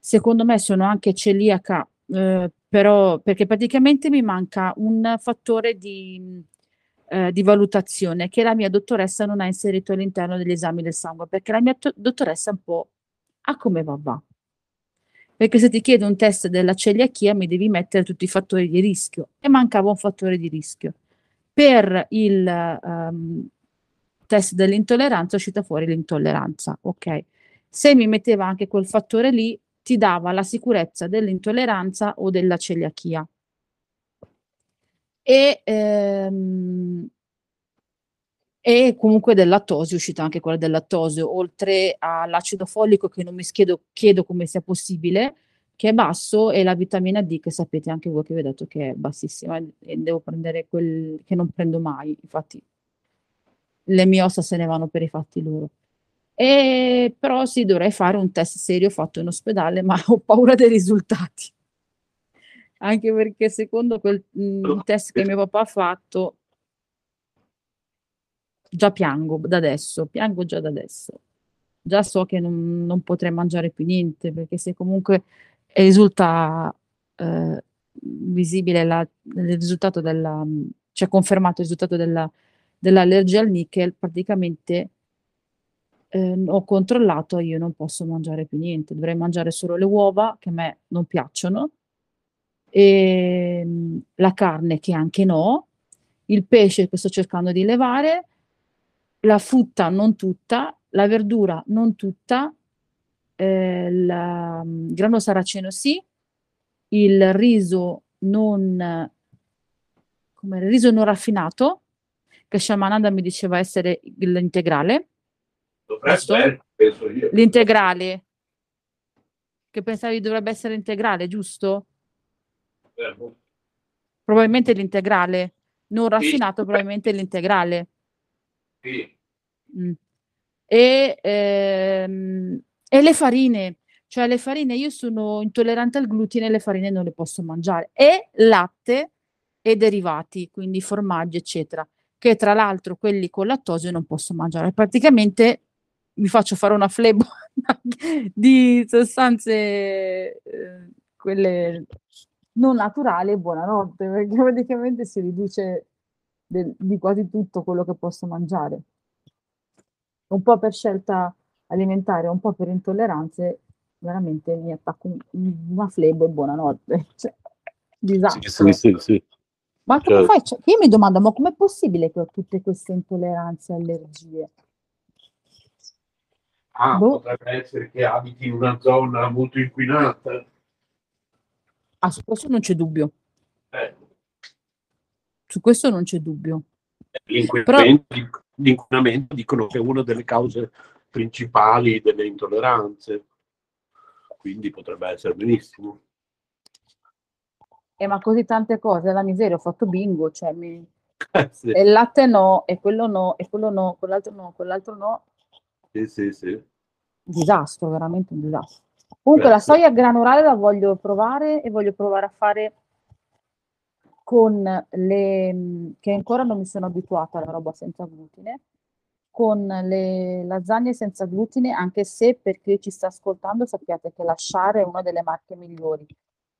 Secondo me sono anche celiaca, eh, però perché praticamente mi manca un fattore di, eh, di valutazione che la mia dottoressa non ha inserito all'interno degli esami del sangue, perché la mia to- dottoressa un po' a come va va. Perché se ti chiedo un test della celiachia mi devi mettere tutti i fattori di rischio e mancava un fattore di rischio. Per il ehm, test dell'intolleranza è uscita fuori l'intolleranza, ok? Se mi metteva anche quel fattore lì, ti dava la sicurezza dell'intolleranza o della celiachia. E, ehm, e comunque del lattosio, è uscita anche quella del lattosio, oltre all'acido folico che non mi chiedo, chiedo come sia possibile, che è basso, e la vitamina D che sapete anche voi che vi ho detto che è bassissima e devo prendere quel che non prendo mai, infatti le mie ossa se ne vanno per i fatti loro. E però sì, dovrei fare un test serio fatto in ospedale, ma ho paura dei risultati. Anche perché secondo quel mm, il test che mio papà ha fatto, già piango da adesso, piango già da adesso. Già so che non, non potrei mangiare più niente, perché se comunque risulta eh, visibile la- il risultato della, cioè confermato il risultato della, dell'allergia al nickel, praticamente eh, ho controllato, io non posso mangiare più niente, dovrei mangiare solo le uova che a me non piacciono, e mm, la carne che anche no, il pesce che sto cercando di levare, la frutta non tutta, la verdura non tutta, eh, il mm, grano saraceno sì, il riso non, come il riso non raffinato, che Shamananda mi diceva essere l'integrale? Dovrebbe, penso io. l'integrale, che pensavi dovrebbe essere integrale, giusto? Eh, boh. Probabilmente l'integrale, non raffinato, probabilmente l'integrale. Sì. Mm. E, ehm, e le farine, cioè le farine, io sono intollerante al glutine, le farine non le posso mangiare. E latte e derivati, quindi formaggi, eccetera, che tra l'altro quelli con lattosio non posso mangiare. Praticamente mi faccio fare una flebo di sostanze, eh, quelle non naturali, buonanotte, perché praticamente si riduce del- di quasi tutto quello che posso mangiare. Un po' per scelta alimentare, un po' per intolleranze, veramente mi attacco un- una flebo e buonanotte. Cioè, disastro. Sì, sì, sì. Ma come certo. fai? Cioè, io mi domando, ma com'è possibile che ho tutte queste intolleranze e allergie? Ah, Boh. potrebbe essere che abiti in una zona molto inquinata. Ah, su questo non c'è dubbio. Eh, Su questo non c'è dubbio. l'inquinamento, l'inquinamento dicono che è una delle cause principali delle intolleranze. Quindi potrebbe essere benissimo. Eh, ma così tante cose, la miseria, ho fatto bingo, cioè mi... Eh, sì, e il latte no, e quello no, e quello no, quell'altro no, quell'altro no. Sì, sì, sì. Un disastro, veramente un disastro. Comunque la soia granulare la voglio provare e voglio provare a fare con le... che ancora non mi sono abituata alla roba senza glutine, con le lasagne senza glutine, anche se per chi ci sta ascoltando sappiate che lasciare è una delle marche migliori.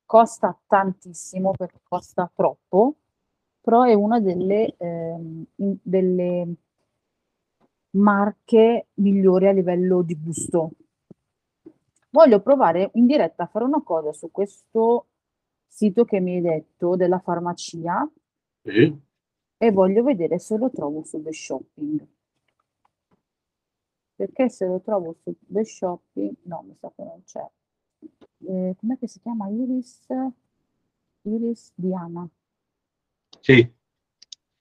Costa tantissimo perché costa troppo, però è una delle, ehm, delle marche migliori a livello di gusto. Voglio provare in diretta a fare una cosa su questo sito che mi hai detto della farmacia Sì. e voglio vedere se lo trovo su The Shopping. Perché se lo trovo su The Shopping, no, mi sa che non c'è. Eh, com'è che si chiama? Iris? Iris Diana. Sì.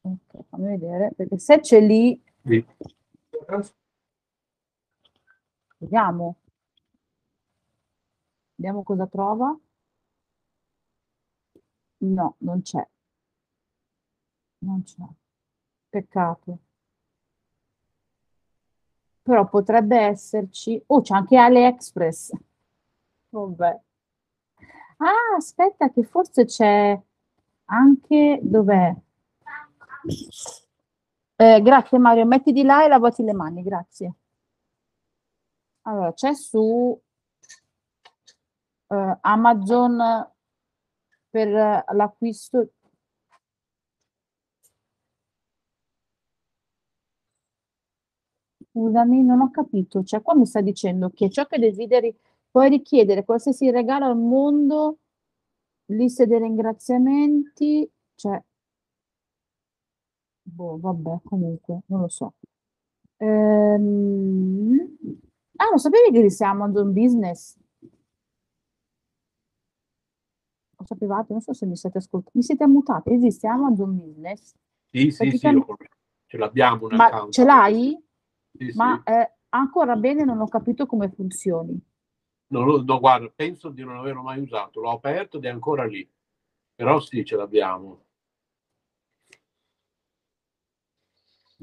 Ok, fammi vedere, perché se c'è lì, Sì. Vediamo. Vediamo cosa trova. No, non c'è. Non c'è. Peccato. Però potrebbe esserci. Oh, c'è anche AliExpress. Vabbè. Ah, aspetta, che forse c'è anche. Dov'è? Eh, grazie Mario, metti di là e lavati le mani, grazie. Allora, c'è su eh, Amazon per eh, l'acquisto Scusami, non ho capito. Cioè, qua mi sta dicendo che ciò che desideri puoi richiedere qualsiasi regalo al mondo, liste dei ringraziamenti, cioè, boh, vabbè, comunque, non lo so. Ehm, Ah, lo sapevi che esiste Amazon Business? Lo sapevate? Non so se mi siete ascoltando. Mi siete ammutati? Esiste Amazon Business? Sì, sì, sì, lo- ce l'abbiamo un Ma account. ce l'hai? Sì, sì. Ma eh, ancora bene non ho capito come funzioni. Non lo- no, guarda, penso di non averlo mai usato. L'ho aperto ed è ancora lì. Però sì, ce l'abbiamo.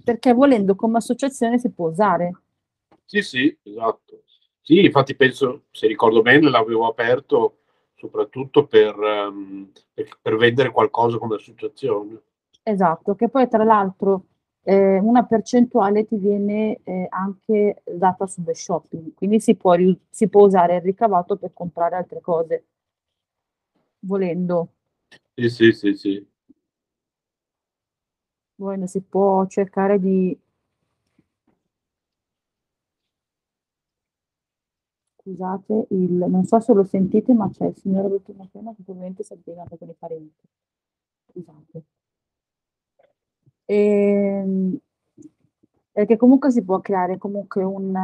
Perché volendo come associazione si può usare. Sì, sì, esatto. Sì, infatti penso, se ricordo bene, l'avevo aperto soprattutto per, ehm, per- per vendere qualcosa come associazione. Esatto, che poi tra l'altro eh, una percentuale ti viene eh, anche data su The Shopping, quindi si può, si può usare il ricavato per comprare altre cose, volendo. Sì, sì, sì, sì. Volendo si può cercare di... Scusate, il, non so se lo sentite, ma c'è il signore turno pieno che probabilmente sta litigando con i parenti. Scusate. Ehm, perché comunque si può creare comunque un,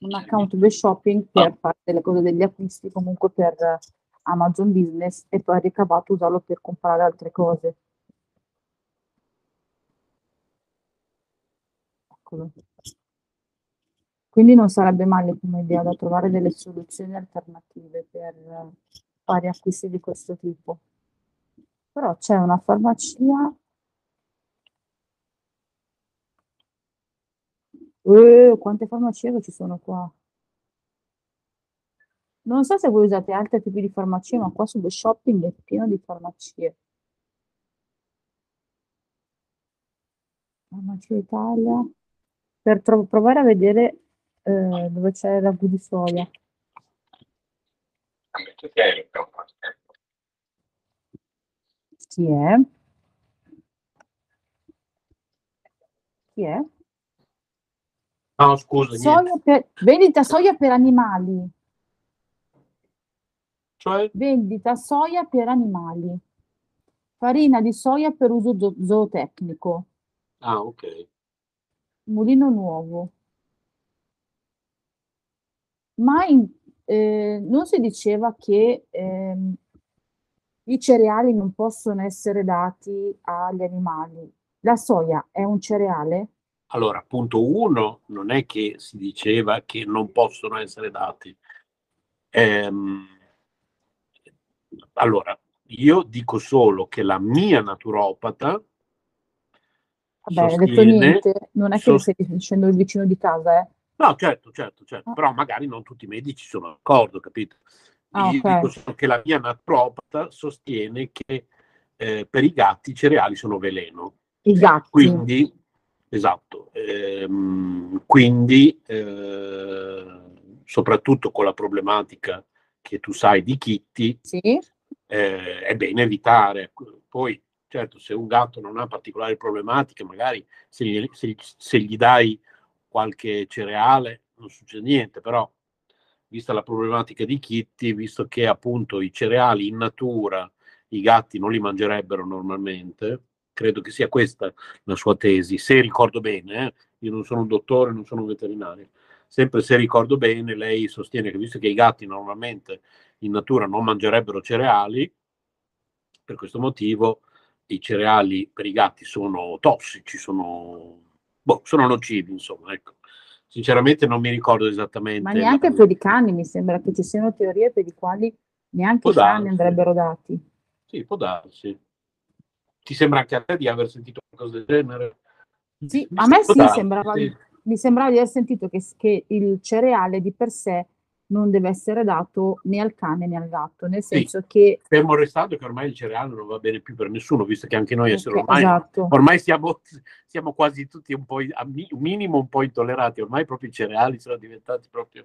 un account di shopping per fare delle cose degli acquisti comunque per Amazon Business e poi ricavato usarlo per comprare altre cose. Eccolo. Quindi non sarebbe male come idea da trovare delle soluzioni alternative per fare acquisti di questo tipo. Però c'è una farmacia. Eh, quante farmacie che ci sono qua? Non so se voi usate altri tipi di farmacie, ma qua su The Shopping è pieno di farmacie. Farmacia Italia. Per tro- provare a vedere eh, dove c'è il ragù di soia. Chi è? Chi è? No, scusa. Soia per, vendita soia per animali. Cioè, Vendita soia per animali. Farina di soia per uso zo- zootecnico. ah, ok. Mulino nuovo. Ma in- eh, non si diceva che ehm, i cereali non possono essere dati agli animali. La soia è un cereale? Allora, punto uno, non è che si diceva che non possono essere dati. Ehm, allora, io dico solo che la mia naturopata Vabbè, hai detto sostiene... niente, non è che mi sos- stai dicendo il vicino di casa, eh? No, certo, certo, certo, Ah. però magari non tutti i medici sono d'accordo, capito? Ah, Io ok. dico che la mia naturopata sostiene che eh, per i gatti i cereali sono veleno. I gatti. Quindi, esatto. Ehm, quindi, eh, soprattutto con la problematica che tu sai di Kitty, Sì, eh, è bene evitare. Poi, certo, se un gatto non ha particolari problematiche, magari se gli, se- se gli dai qualche cereale non succede niente, però vista la problematica di Kitty, visto che appunto i cereali in natura i gatti non li mangerebbero normalmente, credo che sia questa la sua tesi, se ricordo bene, eh, io non sono un dottore, non sono un veterinario, sempre se ricordo bene, lei sostiene che visto che i gatti normalmente in natura non mangerebbero cereali, per questo motivo i cereali per i gatti sono tossici, sono, boh, sono nocivi, insomma, ecco. Sinceramente non mi ricordo esattamente. ma neanche per i cani mi sembra che ci siano teorie per i quali neanche Può i cani darsi. andrebbero dati. Sì, può darsi. Ti sembra anche a te di aver sentito qualcosa del genere? Sì, a me sì, sembrava, sì. mi sembrava di aver sentito che, che il cereale di per sé non deve essere dato né al cane né al gatto, nel Sì. senso che Fermo restando che ormai il cereale non va bene più per nessuno, visto che anche noi esseri Ok, umani esatto. ormai siamo, siamo quasi tutti un po' a mi- un minimo un po' intollerati, ormai proprio i cereali sono diventati proprio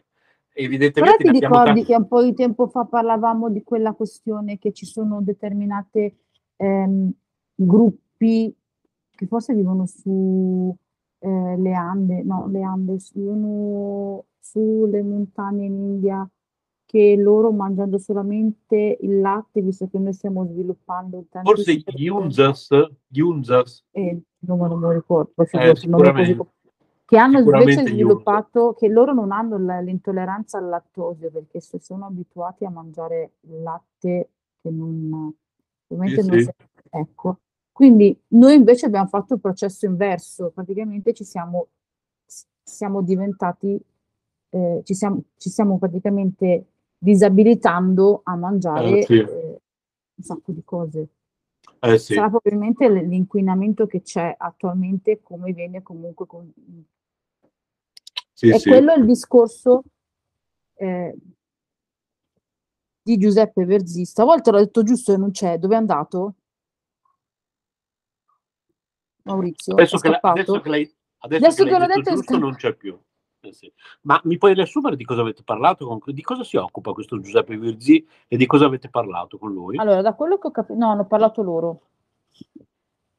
Però evidentemente ti ne abbiamo ricordi tanti- che un po' di tempo fa parlavamo di quella questione che ci sono determinate ehm, gruppi che forse vivono su eh, le Ande, no, le Ande, vivono sulle montagne in India, che loro mangiando solamente il latte, visto che noi stiamo sviluppando forse gli Unzas, gli Unzas eh, non me lo ricordo, Eh, non è così che hanno invece sviluppato, che loro non hanno l'intolleranza al lattosio perché se sono abituati a mangiare il latte che non, ovviamente Sì, non sì. si- ecco. Quindi noi invece abbiamo fatto il processo inverso, praticamente ci siamo, siamo diventati, eh, ci siamo, ci stiamo praticamente disabilitando a mangiare Eh, sì. eh, un sacco di cose Eh sì, sarà probabilmente l'inquinamento che c'è attualmente, come viene comunque con... sì, È sì. quello il discorso eh, di Giuseppe Verzì. Stavolta l'ho detto giusto e non c'è. Dove è andato? Maurizio, Adesso è che, la- adesso che lei, adesso Adesso che l'hai l'ho detto detto giusto non c'è più. Sì. Ma mi puoi riassumere di cosa avete parlato? con- di cosa si occupa questo Giuseppe Virzì e di cosa avete parlato con lui? Allora, da quello che ho capito, no, hanno parlato loro.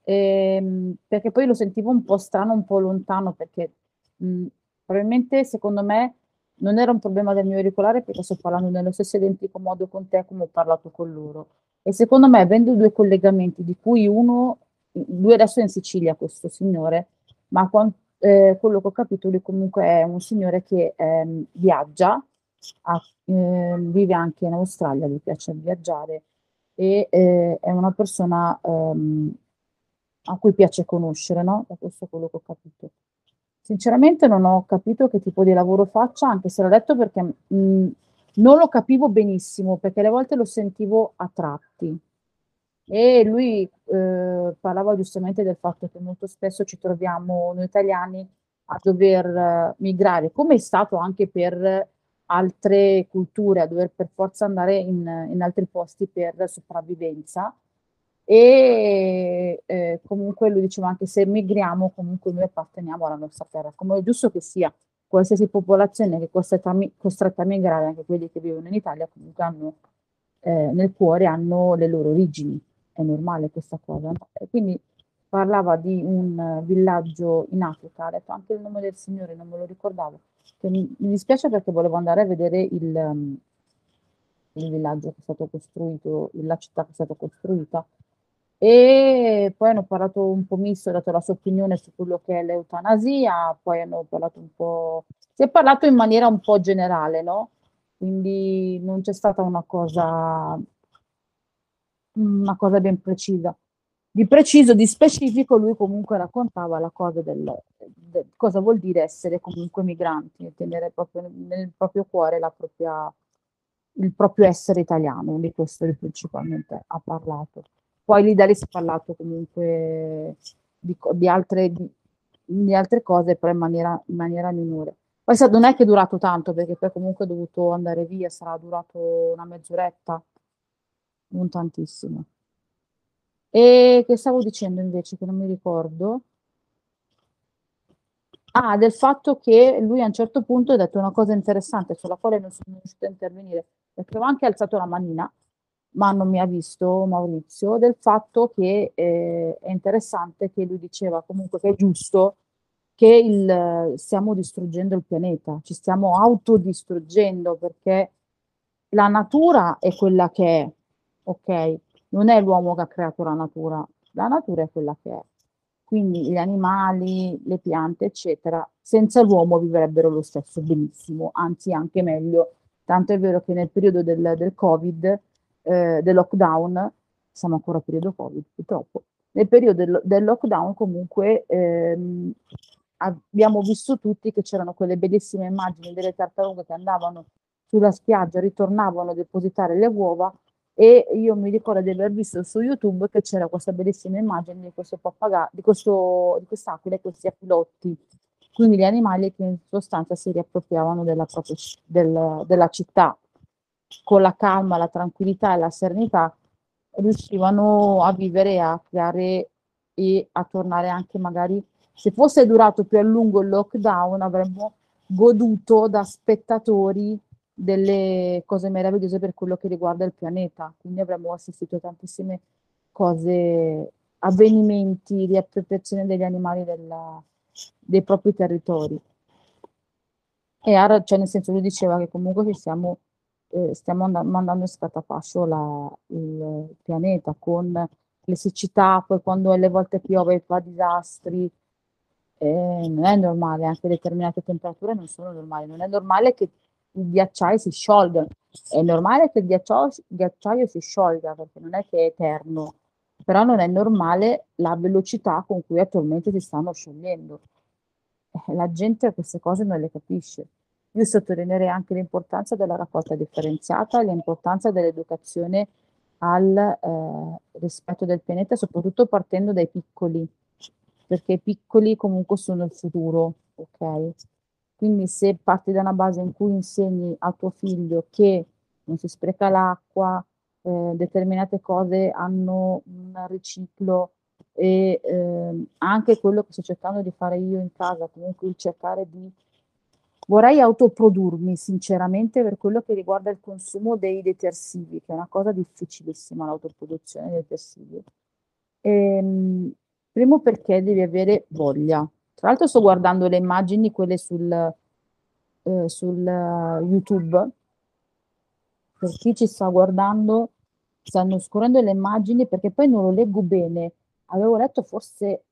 Ehm, perché poi lo sentivo un po' strano, un po' lontano, perché mh, probabilmente secondo me non era un problema del mio auricolare perché sto parlando nello stesso identico modo con te come ho parlato con loro. E secondo me, avendo due collegamenti, di cui uno, lui adesso è in Sicilia, questo signore, ma quan- eh, quello che ho capito, lui comunque è un signore che ehm, viaggia, ha- ehm, vive anche in Australia, gli piace viaggiare e eh, è una persona ehm, a cui piace conoscere, no? Da questo quello che ho capito. Sinceramente non ho capito che tipo di lavoro faccia, anche se l'ho detto perché mh, non lo capivo benissimo, perché alle volte lo sentivo a tratti. E lui eh, parlava giustamente del fatto che molto spesso ci troviamo noi italiani a dover eh, migrare, come è stato anche per altre culture, a dover per forza andare in, in altri posti per sopravvivenza. E eh, comunque lui diceva anche se migriamo, comunque noi apparteniamo alla nostra terra, come è giusto che sia. Qualsiasi popolazione che è costretta costretta a migrare, anche quelli che vivono in Italia, comunque hanno eh, nel cuore hanno le loro origini. È normale questa cosa. no? E quindi parlava di un eh, villaggio in Africa, ha detto anche il nome del signore, non me lo ricordavo. Mi, mi dispiace perché volevo andare a vedere il, um, il villaggio che è stato costruito, la città che è stata costruita. E poi hanno parlato un po' misto, ha dato la sua opinione su quello che è l'eutanasia, poi hanno parlato un po', si è parlato in maniera un po' generale, no? Quindi non c'è stata una cosa, una cosa ben precisa. Di preciso, di specifico, lui comunque raccontava la cosa del, del- cosa vuol dire essere comunque migranti e tenere proprio nel proprio cuore propria, il proprio essere italiano, di questo lui principalmente ha parlato. Poi lì da si è parlato comunque di, di altre, di, di altre cose, però in maniera, in maniera minore. Poi non è che è durato tanto, perché poi comunque è dovuto andare via, sarà durato una mezz'oretta, non tantissimo. E che stavo dicendo invece, che non mi ricordo. Ah, del fatto che lui a un certo punto ha detto una cosa interessante sulla quale non sono riuscita a intervenire, perché avevo anche alzato la manina, ma non mi ha visto Maurizio, del fatto che eh, è interessante che lui diceva comunque che è giusto che il, stiamo distruggendo il pianeta, ci stiamo autodistruggendo perché la natura è quella che è, ok? Non è l'uomo che ha creato la natura, la natura è quella che è. Quindi gli animali, le piante, eccetera, senza l'uomo vivrebbero lo stesso benissimo, anzi anche meglio. Tanto è vero che nel periodo del, del Covid, eh, del lockdown, siamo ancora a periodo Covid purtroppo, nel periodo del, del lockdown comunque ehm, abbiamo visto tutti che c'erano quelle bellissime immagini delle tartarughe che andavano sulla spiaggia, ritornavano a depositare le uova e io mi ricordo di aver visto su YouTube che c'era questa bellissima immagine di questo pappagallo, di, questo, di quest'aquila e questi aquilotti, quindi gli animali che in sostanza si riappropriavano della, propria, del, della città. Con la calma, la tranquillità e la serenità riuscivano a vivere, a creare e a tornare anche magari, se fosse durato più a lungo il lockdown, avremmo goduto da spettatori delle cose meravigliose per quello che riguarda il pianeta. Quindi avremmo assistito a tantissime cose, avvenimenti di appropriazione degli animali della, dei propri territori. E ora, cioè nel senso, lui diceva che comunque ci stiamo, eh, stiamo and- mandando in scatafascio la, il pianeta con le siccità, poi quando alle volte piove fa disastri, eh, non è normale, anche determinate temperature non sono normali, non è normale che il ghiacciaio si sciolga. È normale che il ghiacciaio, ghiacciaio si sciolga perché non è che è eterno, però non è normale la velocità con cui attualmente si stanno sciogliendo. Eh, la gente queste cose non le capisce. Io sottolineerei anche l'importanza della raccolta differenziata e l'importanza dell'educazione al eh, rispetto del pianeta, soprattutto partendo dai piccoli, perché i piccoli comunque sono il futuro, ok? Quindi se parti da una base in cui insegni a tuo figlio che non si spreca l'acqua, eh, determinate cose hanno un riciclo e eh, anche quello che sto cercando di fare io in casa, comunque il cercare di... Vorrei autoprodurmi sinceramente per quello che riguarda il consumo dei detersivi, che è una cosa difficilissima l'autoproduzione dei detersivi. Ehm, primo perché devi avere voglia, tra l'altro sto guardando le immagini, quelle sul, eh, sul uh, YouTube. Per chi ci sta guardando, stanno scorrendo le immagini perché poi non lo leggo bene. Avevo letto forse,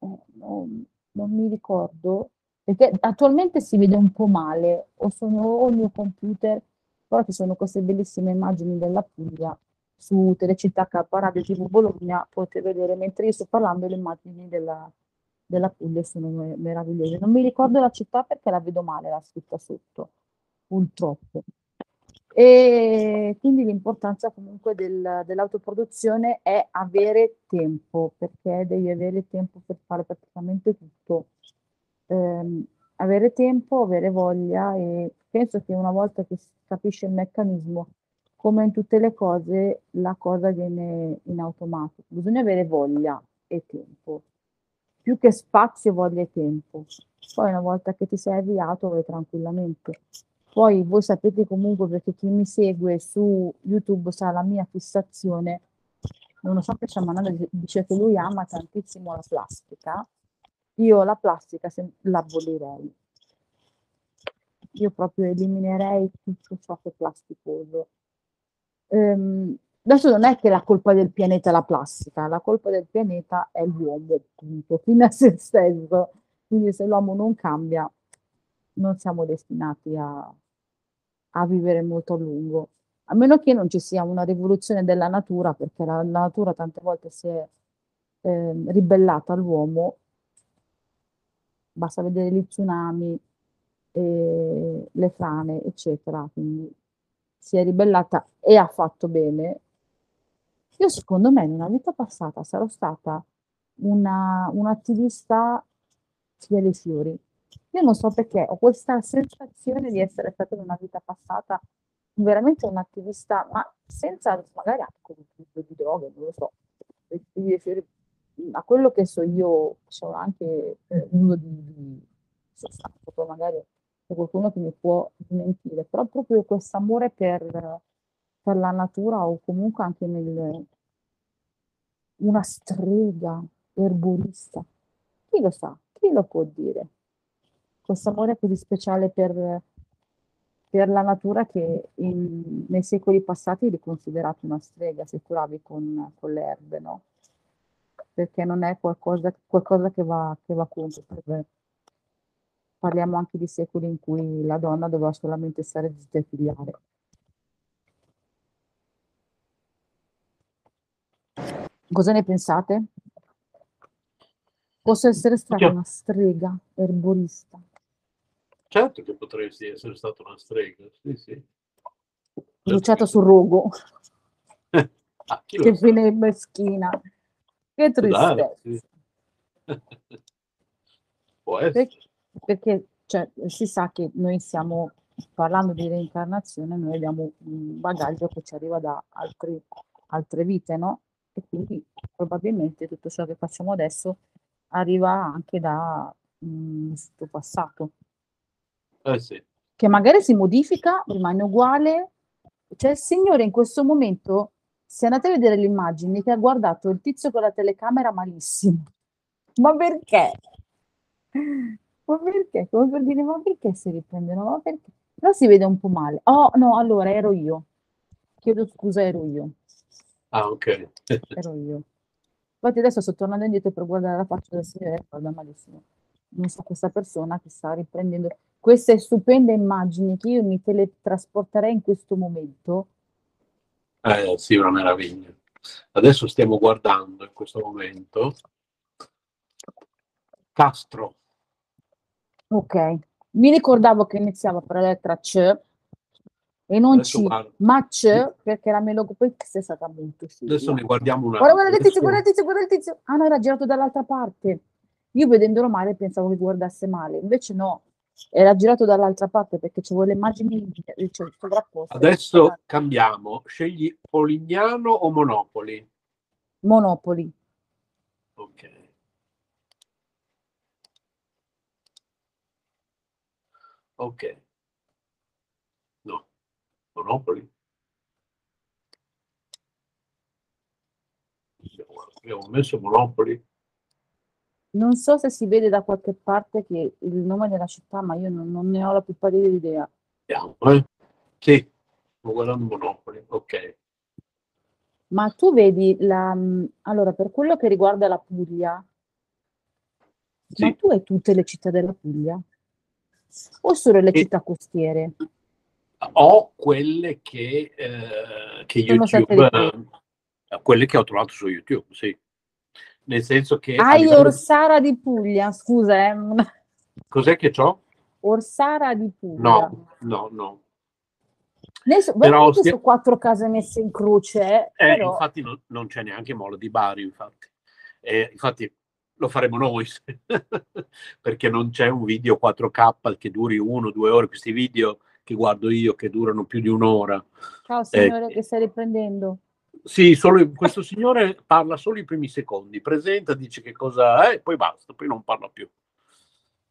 eh, non, non mi ricordo, perché attualmente si vede un po' male, o sono o il mio computer, però ci sono queste bellissime immagini della Puglia su Telecittà K Radio TV Bologna, potete vedere mentre io sto parlando le immagini della, della Puglia sono meravigliose. Non mi ricordo la città perché la vedo male la scritta sotto, purtroppo. E quindi l'importanza comunque del, dell'autoproduzione è avere tempo, perché devi avere tempo per fare praticamente tutto. Eh, avere tempo, avere voglia e penso che una volta che si capisce il meccanismo, come in tutte le cose, la cosa viene in automatico. Bisogna avere voglia e tempo più che spazio voglia tempo. Poi una volta che ti sei avviato vai tranquillamente. Poi voi sapete comunque perché chi mi segue su YouTube sa la mia fissazione, nonostante Sciamananda dice che lui ama tantissimo la plastica, io la plastica l'abolirei. Io proprio eliminerei tutto ciò che è plasticoso. Um, Adesso non è che la colpa del pianeta è la plastica, la colpa del pianeta è l'uomo, appunto, fino a se stesso. Quindi se l'uomo non cambia, non siamo destinati a, a vivere molto a lungo. A meno che non ci sia una rivoluzione della natura, perché la, la natura tante volte si è eh, ribellata all'uomo, basta vedere gli tsunami, eh, le frane, eccetera. Quindi si è ribellata e ha fatto bene, io secondo me nella vita passata sarò stata una, un'attivista sia dei fiori. Io non so perché ho questa sensazione di essere stata in una vita passata veramente un'attivista, ma senza magari anche con l'utilizzo di droghe, non lo so. A quello che so io, c'ho anche eh, uso di, di sostanze, poi magari c'è qualcuno che mi può smentire, però proprio questo amore per, per la natura o comunque anche nel, una strega erborista, chi lo sa, chi lo può dire? Questo amore così speciale per, per la natura che in, nei secoli passati eri considerato una strega se curavi con, con le erbe, no? Perché non è qualcosa, qualcosa che, va, che va contro. Parliamo anche di secoli in cui la donna doveva solamente stare zitta e figliare. Cosa ne pensate? Posso essere stata una strega erborista. Certo che potresti essere stata una strega, sì, sì. Bruciata sul rogo. Ah, che fine meschina. Che tristezza. Dai, sì. Può essere. Perché, perché, cioè, si sa che noi stiamo parlando di reincarnazione, noi abbiamo un bagaglio che ci arriva da altri- altre vite, no? E quindi probabilmente tutto ciò che facciamo adesso arriva anche da un suo passato, Eh sì. che magari si modifica, rimane uguale. Cioè, il Signore in questo momento, se andate a vedere le immagini, che ha guardato il tizio con la telecamera malissimo. Ma perché? Ma perché? Come per dire, ma perché si riprendono? Ma perché? Però si vede un po' male. Oh, no, allora ero io. Chiedo scusa, ero io. Ah, ok. Ero io. Infatti adesso sto tornando indietro per guardare la faccia del Signore, guarda malissimo. Non so questa persona che sta riprendendo queste stupende immagini che io mi teletrasporterei in questo momento. Eh, sì, una meraviglia. Adesso stiamo guardando in questo momento Castro. Ok. Mi ricordavo che iniziava per la lettera C e non Adesso C, guardo. ma C perché la melogopedista è stata molto seria. Adesso ne guardiamo una. Guarda, guarda il tizio, guarda il tizio, guarda il tizio. Ah no, era girato dall'altra parte. Io vedendolo male pensavo che guardasse male, invece no, era girato dall'altra parte perché c'avevo le immagini cioè, sovrapposte. Adesso cambiamo. Scegli Polignano o Monopoli? Monopoli. Ok. Ok. No. Monopoli. Abbiamo- messo Monopoli. Non so se si vede da qualche parte che il nome della città, ma io non, non ne ho la più pallida idea. Vediamo, eh? Sì, sto guardando Monopoli. Ok. Ma tu vedi la... Allora, per quello che riguarda la Puglia, ma Sì. tu hai tutte le città della Puglia? O solo le E- città costiere? Ho quelle che, eh, che YouTube, eh, quelle che ho trovato su YouTube, sì. Nel senso che Hai livello- Orsara di Puglia, scusa, eh, cos'è che ho? Orsara di Puglia. No, no, no. Ne so, Però stia- su quattro case messe in croce, eh, Eh, però infatti non, non c'è neanche Molo di Bari, infatti. Eh, infatti lo faremo noi, perché non c'è un video 4K che duri uno, due ore, questi video che guardo io che durano più di un'ora. ciao signore Eh, che stai riprendendo. Sì, solo, questo signore parla solo i primi secondi, presenta, dice che cosa è poi basta, poi non parla più.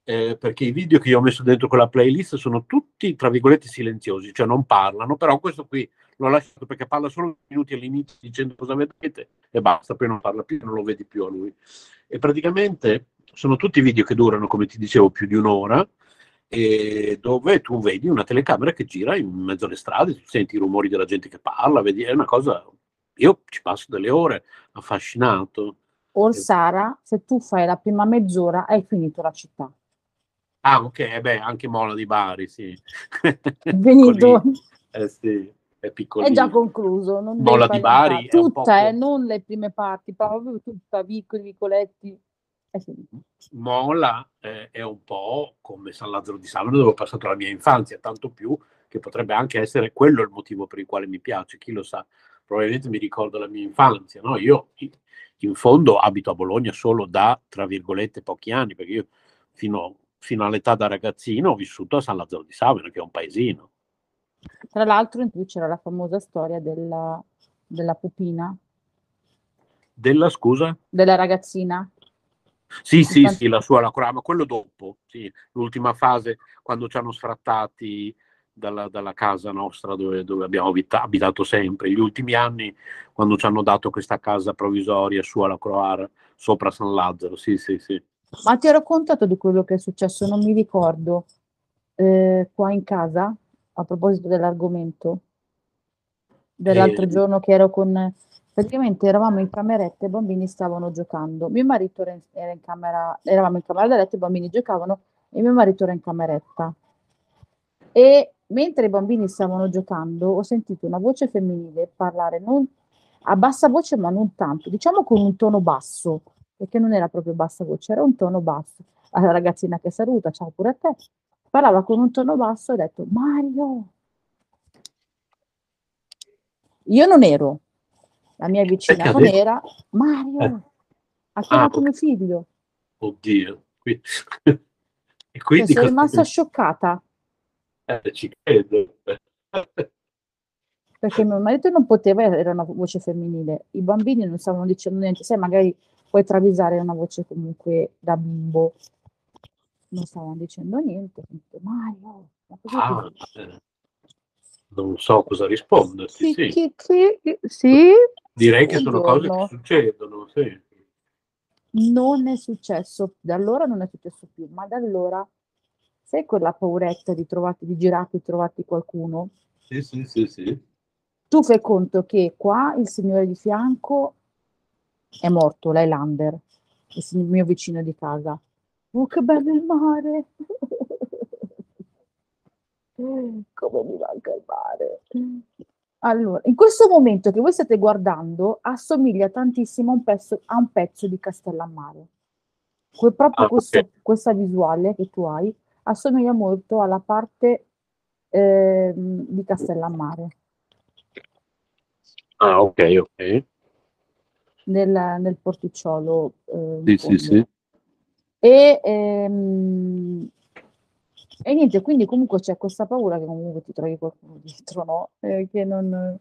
Eh, perché i video che io ho messo dentro quella playlist sono tutti, tra virgolette, silenziosi, cioè non parlano, però questo qui l'ho lasciato perché parla solo minuti all'inizio dicendo cosa vedete e basta, poi non parla più, non lo vedi più a lui. E praticamente sono tutti video che durano, come ti dicevo, più di un'ora, dove tu vedi una telecamera che gira in mezzo alle strade, tu senti i rumori della gente che parla, vedi, è una cosa, io ci passo delle ore affascinato. Orsara, se tu fai la prima mezz'ora hai finito la città. Ah, ok, eh beh, anche Mola di Bari, sì. Piccolino, Eh sì, è È piccolino. già concluso. Non Mola di Bari è Tutta, eh, non le prime parti, proprio tutta, vicoli, vicoletti. Mola eh, è un po' come San Lazzaro di Salone dove ho passato la mia infanzia, tanto più che potrebbe anche essere quello il motivo per il quale mi piace, chi lo sa, probabilmente mi ricorda la mia infanzia, no? Io in- fondo abito a Bologna solo da, tra virgolette, pochi anni, perché io fino, fino all'età da ragazzino ho vissuto a San Lazzaro di Salone, che è un paesino. Tra l'altro in più c'era la famosa storia della, della pupina Della scusa? della ragazzina? Sì, sì, sì, la sua la cura, ma quello dopo, sì, l'ultima fase, quando ci hanno sfrattati dalla, dalla casa nostra dove, dove abbiamo abita- abitato sempre, gli ultimi anni, quando ci hanno dato questa casa provvisoria su alla Croar, sopra San Lazzaro, sì, sì, sì. Ma ti ho raccontato di quello che è successo, non mi ricordo, eh, qua in casa, a proposito dell'argomento, dell'altro Eh. giorno che ero con... Praticamente eravamo in cameretta e i bambini stavano giocando. Mio marito era in, era in camera, eravamo in camera da letto, i bambini giocavano e mio marito era in cameretta. E mentre i bambini stavano giocando, ho sentito una voce femminile parlare non, a bassa voce, ma non tanto, diciamo con un tono basso, perché non era proprio bassa voce, era un tono basso. La ragazzina che saluta, ciao pure a te, parlava con un tono basso e ha detto Mario. Io non ero, la mia vicina non detto? era, Mario, Eh. ha chiamato ok. mio figlio. Oddio. Qui- E Cioè, quindi sono cosa- rimasta scioccata eh, ci credo. perché mio marito non poteva, era una voce femminile, i bambini non stavano dicendo niente, sai, magari puoi travisare una voce comunque da bimbo, non stavano dicendo niente, Mario, ma Ah, dici?" eh, non so cosa risponderti, Chi- sì. chi- chi- sì, Direi che sono cose buongiorno. che succedono, sì. non è successo, da allora non è successo più, ma da allora, sai quella pauretta di trovarti, di girarti e trovarti qualcuno? Sì, sì, sì, sì. Tu fai conto che qua il signore di fianco è morto, l'Highlander, il mio vicino di casa. Oh, che bello il mare! Come mi manca il mare! Allora, in questo momento che voi state guardando, assomiglia tantissimo a un pezzo, a un pezzo di Castellammare. Que- proprio Ah, questo- ok. questa visuale che tu hai assomiglia molto alla parte ehm, di Castellammare. Ah, ok, ok. nel, nel porticciolo. eh, Sì, sì, sì. E, ehm, e niente, quindi comunque c'è questa paura che comunque ti trovi qualcuno dietro, no? Eh, che non...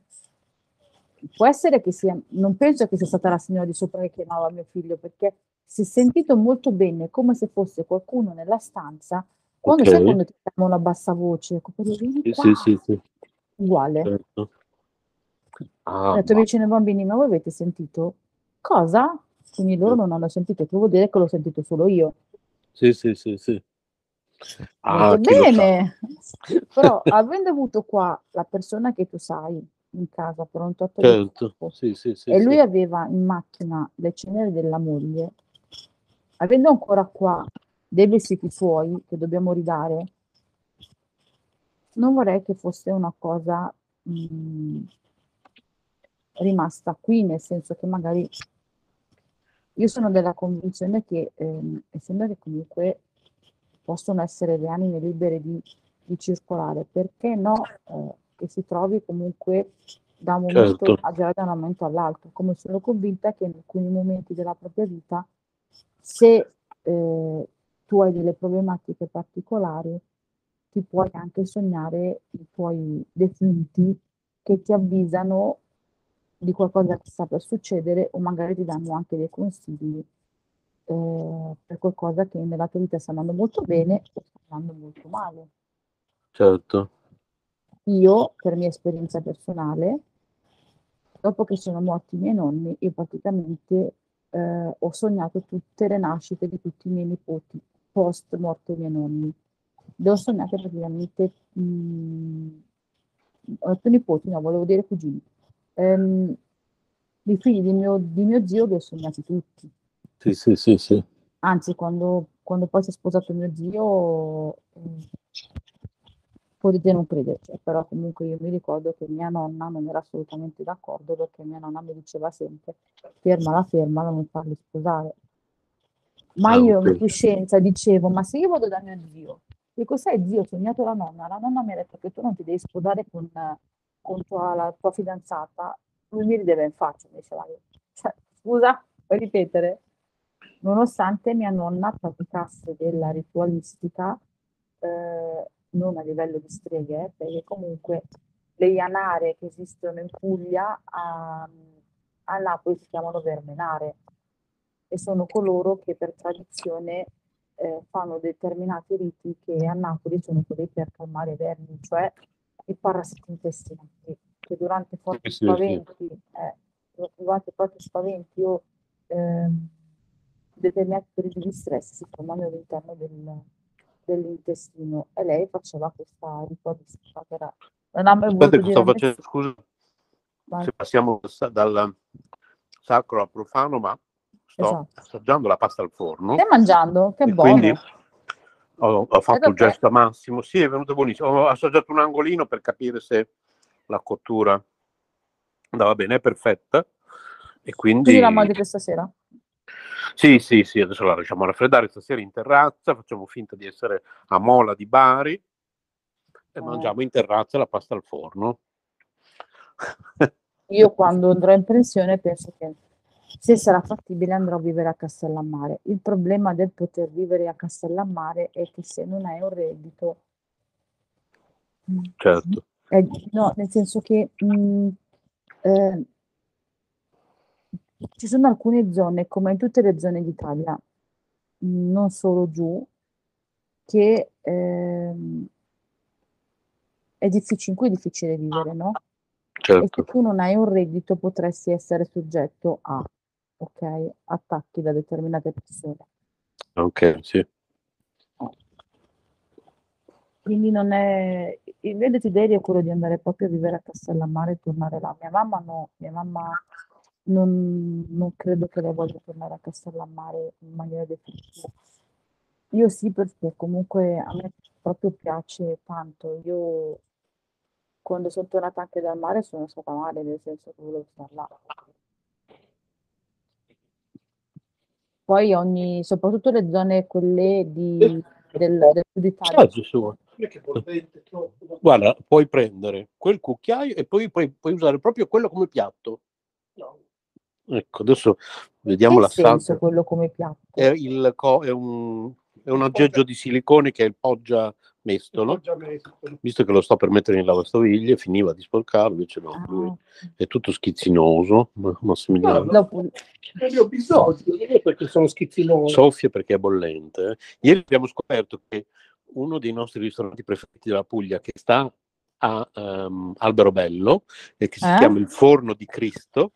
Può essere che sia, non penso che sia stata la signora di sopra che chiamava mio figlio, perché si è sentito molto bene, come se fosse qualcuno nella stanza, quando Ok. sai quando ti chiamano a bassa voce, ecco, Sì, sì, sì, sì. uguale. certo. Ho Ah, detto ma- vicino ai bambini, ma voi avete sentito? Cosa? Quindi loro non hanno sentito, che vuol dire che l'ho sentito solo io. sì, sì, sì, sì. Ah, bene, però avendo avuto qua la persona che tu sai in casa tot di Certo, sì, sì, sì, e lui aveva in macchina le ceneri della moglie, avendo ancora qua dei vestiti suoi che dobbiamo ridare, non vorrei che fosse una cosa mh, rimasta qui, nel senso che magari io sono della convinzione che, ehm, essendo che comunque possono essere le anime libere di, di circolare, perché no eh, che si trovi comunque da un momento Certo. a da un momento all'altro, come sono convinta che in alcuni momenti della propria vita, se eh, tu hai delle problematiche particolari, ti puoi anche sognare i tuoi defunti che ti avvisano di qualcosa che sta per succedere o magari ti danno anche dei consigli eh, per qualcosa che nella tua vita sta andando molto bene o sta andando molto male. Certo. Io, per mia esperienza personale, dopo che sono morti i miei nonni, io praticamente eh, ho sognato tutte le nascite di tutti i miei nipoti post morte dei miei nonni. Le ho sognate praticamente, mh, ho detto nipoti, no, volevo dire cugini. Ehm, I figli di mio, di mio zio li ho sognati tutti. Sì, sì, sì, sì. Anzi, quando, quando poi si è sposato mio zio, eh, potete non crederci, però comunque io mi ricordo che mia nonna non era assolutamente d'accordo perché mia nonna mi diceva sempre fermala, fermala, non farli sposare. Ma Ah, io ok. in coscienza dicevo, ma se io vado da mio zio, dico, sai zio, ho sognato la nonna, la nonna mi ha detto che tu non ti devi sposare con, con tua, la tua fidanzata, lui mi rideva in faccia, mi diceva, cioè, scusa, puoi ripetere? Nonostante mia nonna praticasse della ritualistica, eh, non a livello di streghe, perché comunque le ianare che esistono in Puglia, ah, a Napoli si chiamano vermenare e sono coloro che per tradizione eh, fanno determinati riti che a Napoli sono quelli per calmare i vermi, cioè i parassiti intestinali, che durante forti Sì, sì, sì. spaventi, eh, durante forti spaventi o ehm, determinati periodi di stress si formano all'interno del- dell'intestino e lei faceva questa rito di che era non ha mai Aspetta sto facendo, scusa, Vai. se passiamo dal- sacro al profano, ma sto Esatto. assaggiando la pasta al forno. Stai mangiando? Che buono. quindi ho, ho fatto il gesto a Massimo. Sì, è venuto buonissimo. Ho assaggiato un angolino per capire se la cottura andava bene, è perfetta. E quindi... Quindi la mangi questa sera? Sì, sì, sì, adesso la lasciamo raffreddare stasera in terrazza, facciamo finta di essere a Mola di Bari e Eh. mangiamo in terrazza la pasta al forno. Io quando andrò in pensione penso che se sarà fattibile andrò a vivere a Castellammare. Il problema del poter vivere a Castellammare è che se non hai un reddito, certo. eh, no, nel senso che mm, eh, ci sono alcune zone, come in tutte le zone d'Italia, non solo giù, che ehm, è difficile, in cui è difficile vivere, no? E se Certo. tu non hai un reddito potresti essere soggetto a, ok, attacchi da determinate persone. Ok, sì. Quindi non è... Il mio desiderio è quello di andare proprio a vivere a Castellammare e tornare là. Mia mamma no, mia mamma non, non credo che lei voglia tornare a Castellammare in maniera definitiva. Io sì, perché comunque a me proprio piace tanto. Io quando sono tornata anche dal mare sono stata male, nel senso che volevo stare là. Poi ogni, soprattutto le zone quelle di, del, del sud Italia. Guarda, puoi prendere quel cucchiaio e poi puoi, puoi usare proprio quello come piatto. No. Ecco, adesso vediamo che l'assaggio. senso quello come piatto? È, il co- è un, è un aggeggio di silicone che è il poggia mestolo. Già messo. Visto che lo sto per mettere in lavastoviglie, finiva di sporcarlo, invece no, lui Ah, è tutto schizzinoso. Ma- Massimiliano No, dopo- Non ne ho bisogno, perché sono schizzinoso. soffia perché è bollente. eh. Ieri abbiamo scoperto che uno dei nostri ristoranti preferiti della Puglia, che sta a ehm, Alberobello e che si Eh? chiama il Forno di Cristo,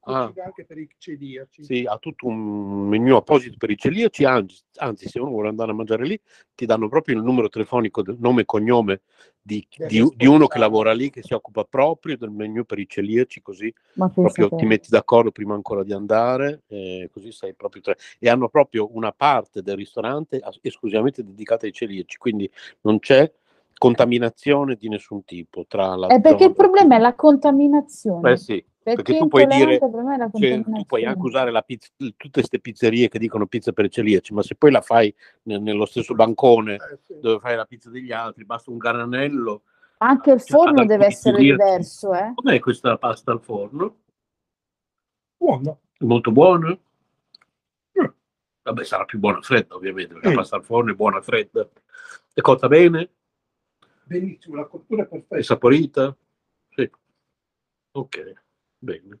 Cucina anche per i celiaci. sì, ha tutto un menu apposito per i celiaci, anzi, anzi, se uno vuole andare a mangiare lì, ti danno proprio il numero telefonico, del nome e cognome di, di- di uno che lavora lì, che si occupa proprio del menu per i celiaci, così proprio ti metti d'accordo prima ancora di andare, e così sei proprio tre. E hanno proprio una parte del ristorante esclusivamente dedicata ai celiaci, quindi non c'è contaminazione di nessun tipo tra la È perché zona il problema è la contaminazione. Eh sì, Perché, perché tu puoi dire, è cioè, tu puoi anche usare la pizza, tutte queste pizzerie che dicono pizza per celiaci, ma se poi la fai ne- nello stesso bancone Eh, dove fai la pizza degli altri, basta un garanello. Anche il Cioè, forno deve essere dirti- diverso, eh? Com'è questa pasta al forno? Buono. È molto buona? Mm. Vabbè, sarà più buona fredda, ovviamente, perché Mm. la pasta al forno è buona fredda. È cotta bene? Benissimo, la cottura è È perfetta. saporita? Sì. Ok, bene.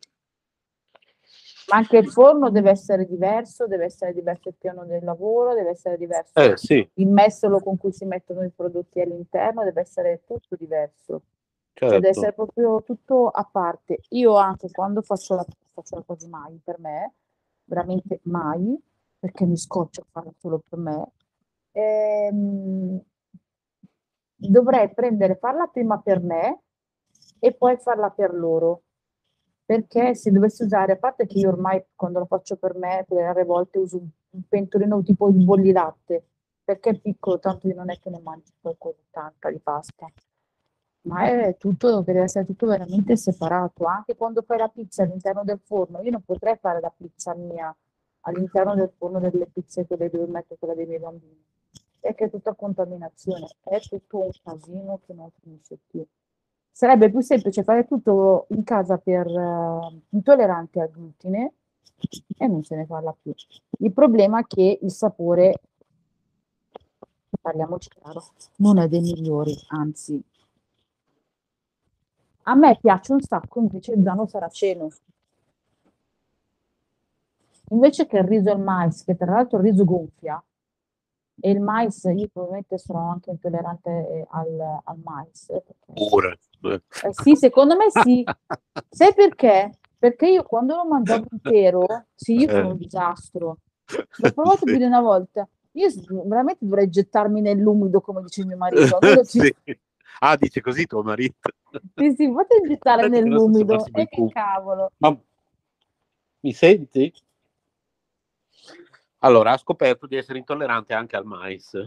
Ma anche il forno deve essere diverso, deve essere diverso il piano del lavoro, deve essere diverso Eh sì, il mestolo con cui si mettono i prodotti all'interno, deve essere tutto diverso. Cioè deve essere certo. proprio tutto a parte. Io anche quando faccio la faccio la cosa mai per me, veramente mai, perché mi scoccio a farla solo per me, ehm, dovrei prendere, farla prima per me e poi farla per loro. Perché se dovessi usare, a parte che io ormai quando la faccio per me, per le volte uso un, un pentolino tipo il bollilatte, perché è piccolo, tanto io non è che ne mangio poi così tanta di pasta ma è tutto, deve essere tutto veramente separato. Anche quando fai la pizza all'interno del forno, io non potrei fare la pizza mia all'interno del forno delle pizze quelle dove metto quella dei miei bambini, perché è tutta contaminazione, è tutto un casino che non finisce più. Sarebbe più semplice fare tutto in casa per eh, intolleranti al glutine e non se ne parla più. Il problema è che il sapore, parliamoci chiaro, non è dei migliori, anzi a me piace un sacco invece il grano saraceno. invece che il riso e il mais, che tra l'altro il riso gonfia, e il mais, io probabilmente sono anche intollerante al, al mais. perché- Pure. Eh, sì, secondo me sì. Sai perché? Perché io quando lo mangiavo intero, sì, io sono un disastro. L'ho provato più di una volta. Io veramente dovrei gettarmi nell'umido, come dice mio marito. Ci-. Ah, dice così tuo marito. Sì, sì, fate gettare nell'umido. E è che cavolo. Ma mi senti? Allora, ha scoperto di essere intollerante anche al mais.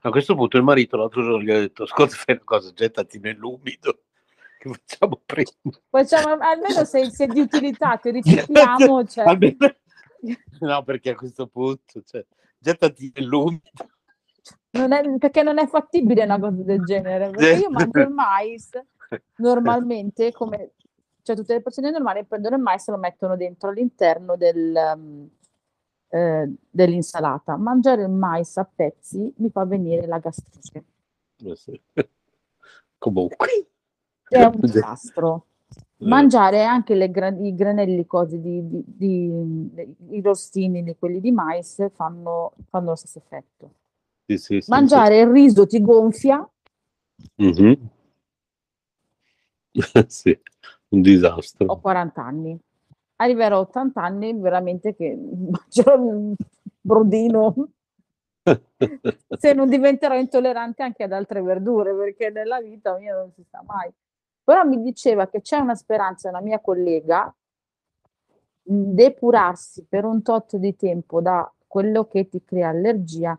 A questo punto il marito l'altro giorno gli ha detto, ascolta, fai una cosa, gettati nell'umido, che facciamo prima. Facciamo, almeno se, se è di utilità, ti ricicliamo. Cioè. Almeno- No, perché a questo punto, cioè, gettati nell'umido. Non è- perché non è fattibile una cosa del genere. Io mangio il mais normalmente come cioè tutte le persone normali prendono il mais e lo mettono dentro all'interno del, um, eh, dell'insalata. Mangiare il mais a pezzi mi fa venire la gastrite. Eh. Comunque. È un disastro. Mangiare anche le i granelli così di, di- di- i rostini di quelli di mais fanno, fanno lo stesso effetto. Sì, sì, sì, Mangiare il riso ti gonfia. Mhm. Sì, un disastro. ho 40 anni. Arriverò a 80 anni veramente che mangerò un brodino se non diventerò intollerante anche ad altre verdure, perché nella vita mia non si sa mai. Però mi diceva che c'è una speranza, una mia collega, depurarsi per un tot di tempo da quello che ti crea allergia,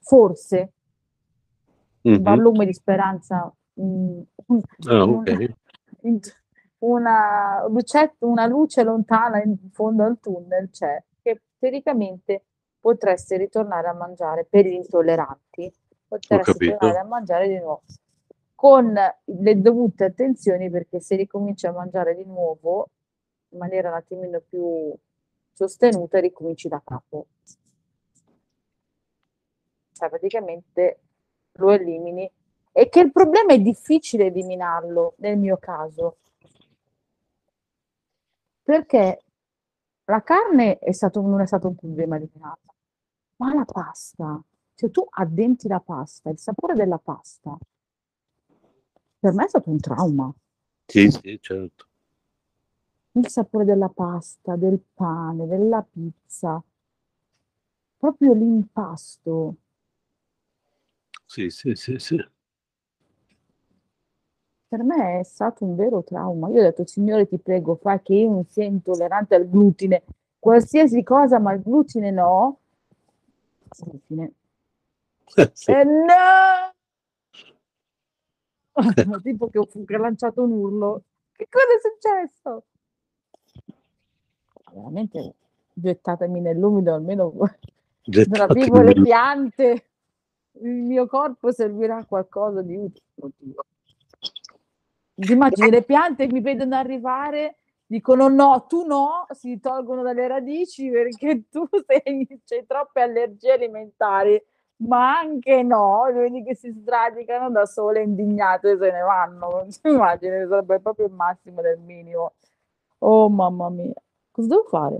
forse Mhm. barlume di speranza, un- Ah, un- ok. in- una, lucetta, una luce lontana in fondo al tunnel c'è, che teoricamente potresti ritornare a mangiare per gli intolleranti, potresti tornare a mangiare di nuovo. Con le dovute attenzioni perché se ricominci a mangiare di nuovo in maniera un attimino più sostenuta ricominci da capo. Cioè praticamente lo elimini. E che il problema è difficile eliminarlo nel mio caso perché la carne è stato, non è stato un problema eliminata, ma la pasta, se tu addenti la pasta, il sapore della pasta, per me è stato un trauma. Sì, sì, certo. Il sapore della pasta, del pane, della pizza, proprio l'impasto. Sì, sì, sì, sì. Per me è stato un vero trauma. Io ho detto, Signore, ti prego, fai che io non sia intollerante al glutine, qualsiasi cosa, ma il glutine no. Glutine. Sì. Eh, no! tipo che ho, che ho lanciato un urlo. Che cosa è successo? Veramente gettatemi nell'umido, almeno ravivo le piante. Il mio corpo servirà a qualcosa di utile. Oddio. Immagini le piante mi vedono arrivare, dicono no, tu no, si tolgono dalle radici perché tu sei, c'hai troppe allergie alimentari, ma anche no, vedi che si sradicano da sole indignate e se ne vanno. Immagini, sarebbe proprio il massimo del minimo. Oh mamma mia, cosa devo fare?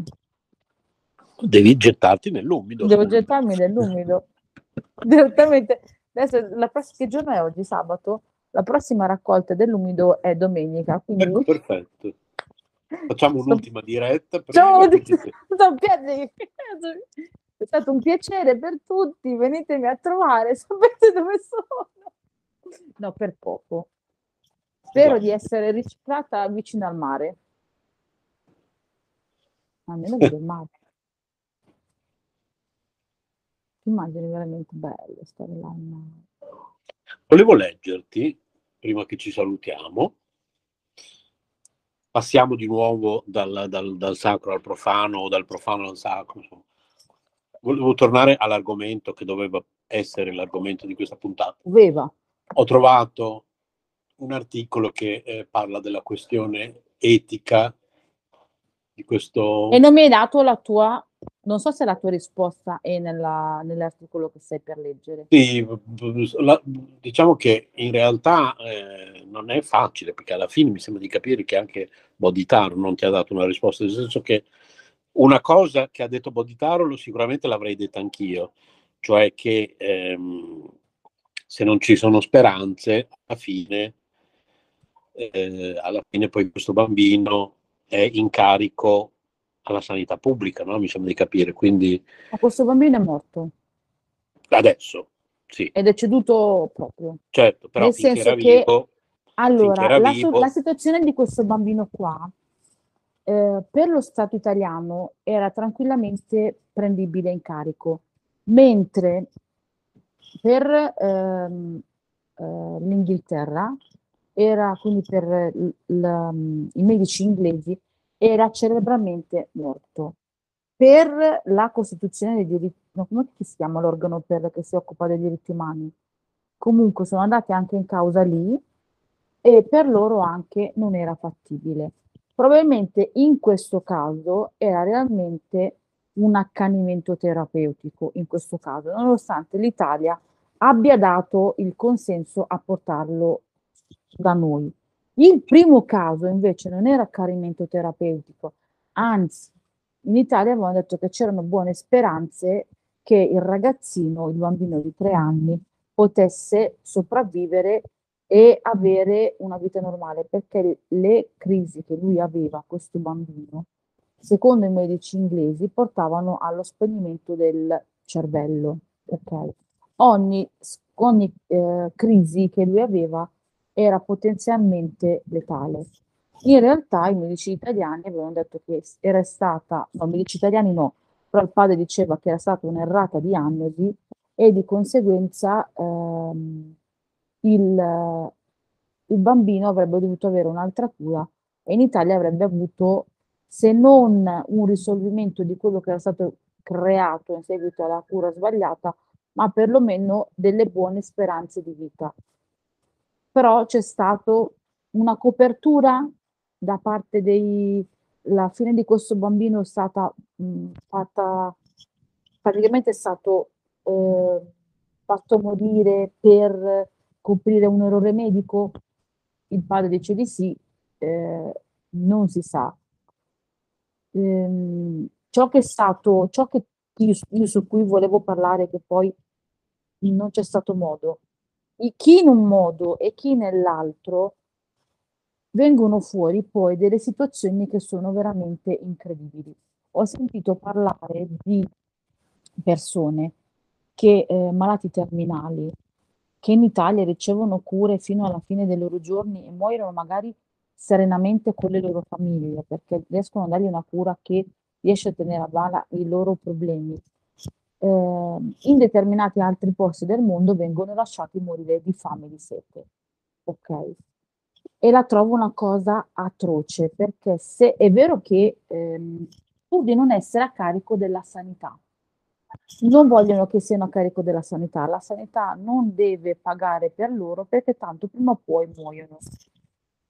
Devi gettarti nell'umido. Devo gettarmi nell'umido. Direttamente. Adesso, la prossima, che giorno è oggi? Sabato? La prossima raccolta dell'umido è domenica, quindi Ecco, perfetto. Facciamo un'ultima diretta. Ciao, Sto piacendo. È stato un piacere per tutti, venitemi a trovare, sapete dove sono? No, per poco. Spero di essere riciclata vicino al mare. Almeno vedo il mare. Immagini veramente bello stare là. Volevo leggerti, prima che ci salutiamo, passiamo di nuovo dal, dal- dal sacro al profano o dal profano al sacro. insomma. Volevo tornare all'argomento che doveva essere l'argomento di questa puntata. Doveva. Ho trovato un articolo che eh, parla della questione etica di questo... E non mi hai dato la tua, non so se la tua risposta è nella- nell'articolo che stai per leggere. Sì, la- diciamo che in realtà eh, non è facile perché alla fine mi sembra di capire che anche Boditar non ti ha dato una risposta, nel senso che una cosa che ha detto Boditarolo sicuramente l'avrei detta anch'io, cioè che ehm, se non ci sono speranze, alla fine, eh, alla fine poi questo bambino è in carico alla sanità pubblica, no? mi sembra di capire. Quindi Ma questo bambino è morto adesso, sì, ed è ceduto proprio. certo, però Nel senso che- vivo, Allora, la, vivo- la situazione di questo bambino qua, eh, per lo Stato italiano era tranquillamente prendibile in carico, mentre per ehm, eh, l'Inghilterra era, quindi per l- l- i medici inglesi, era cerebralmente morto. Per la Costituzione dei diritti, no, come si chiama l'organo per- che si occupa dei diritti umani? Comunque sono andati anche in causa lì e per loro anche non era fattibile. Probabilmente in questo caso era realmente un accanimento terapeutico, in questo caso, nonostante l'Italia abbia dato il consenso a portarlo da noi. Il primo caso invece non era accanimento terapeutico, anzi, in Italia avevano detto che c'erano buone speranze che il ragazzino, il bambino di tre anni, potesse sopravvivere e avere una vita normale, perché le crisi che lui aveva, questo bambino, secondo i medici inglesi, portavano allo spegnimento del cervello. ok? Ogni, ogni eh, crisi che lui aveva era potenzialmente letale. In realtà i medici italiani avevano detto che era stata, no, i medici italiani no, però il padre diceva che era stata un'errata diagnosi e di conseguenza ehm, il, il bambino avrebbe dovuto avere un'altra cura e in Italia avrebbe avuto, se non un risolvimento di quello che era stato creato in seguito alla cura sbagliata, ma perlomeno delle buone speranze di vita. Però c'è stato una copertura da parte dei... La fine di questo bambino è stata mh, fatta, praticamente è stato eh, fatto morire per coprire un errore medico? Il padre dice di sì, eh, non si sa. Ehm, ciò che è stato, ciò che io, io su cui volevo parlare, che poi non c'è stato modo, chi in un modo e chi nell'altro vengono fuori poi delle situazioni che sono veramente incredibili. Ho sentito parlare di persone che, eh, malati terminali, che in Italia ricevono cure fino alla fine dei loro giorni e muoiono magari serenamente con le loro famiglie, perché riescono a dargli una cura che riesce a tenere a bada i loro problemi. Eh, in determinati altri posti del mondo vengono lasciati morire di fame e di sete. Ok? E la trovo una cosa atroce, perché se è vero che ehm, pur di non essere a carico della sanità, non vogliono che siano a carico della sanità, la sanità non deve pagare per loro perché tanto prima o poi muoiono.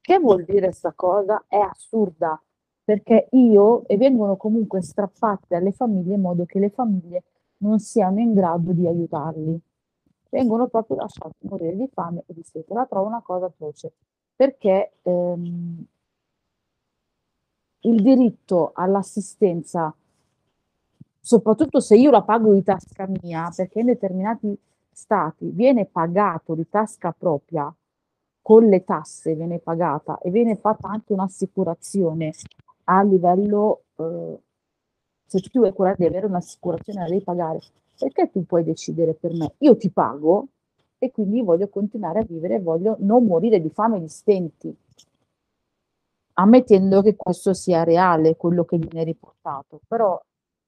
Che vuol dire questa cosa? È assurda, perché io, e vengono comunque strappate alle famiglie in modo che le famiglie non siano in grado di aiutarli. Vengono proprio lasciati morire di fame e di sete. La trovo una cosa atroce, perché ehm, il diritto all'assistenza, soprattutto se io la pago di tasca mia, perché in determinati stati viene pagato di tasca propria, con le tasse viene pagata e viene fatta anche un'assicurazione a livello, eh, se tu ti vuoi curare di avere un'assicurazione la devi pagare, perché tu puoi decidere per me, io ti pago e quindi voglio continuare a vivere, voglio non morire di fame e di stenti, ammettendo che questo sia reale, quello che viene riportato, però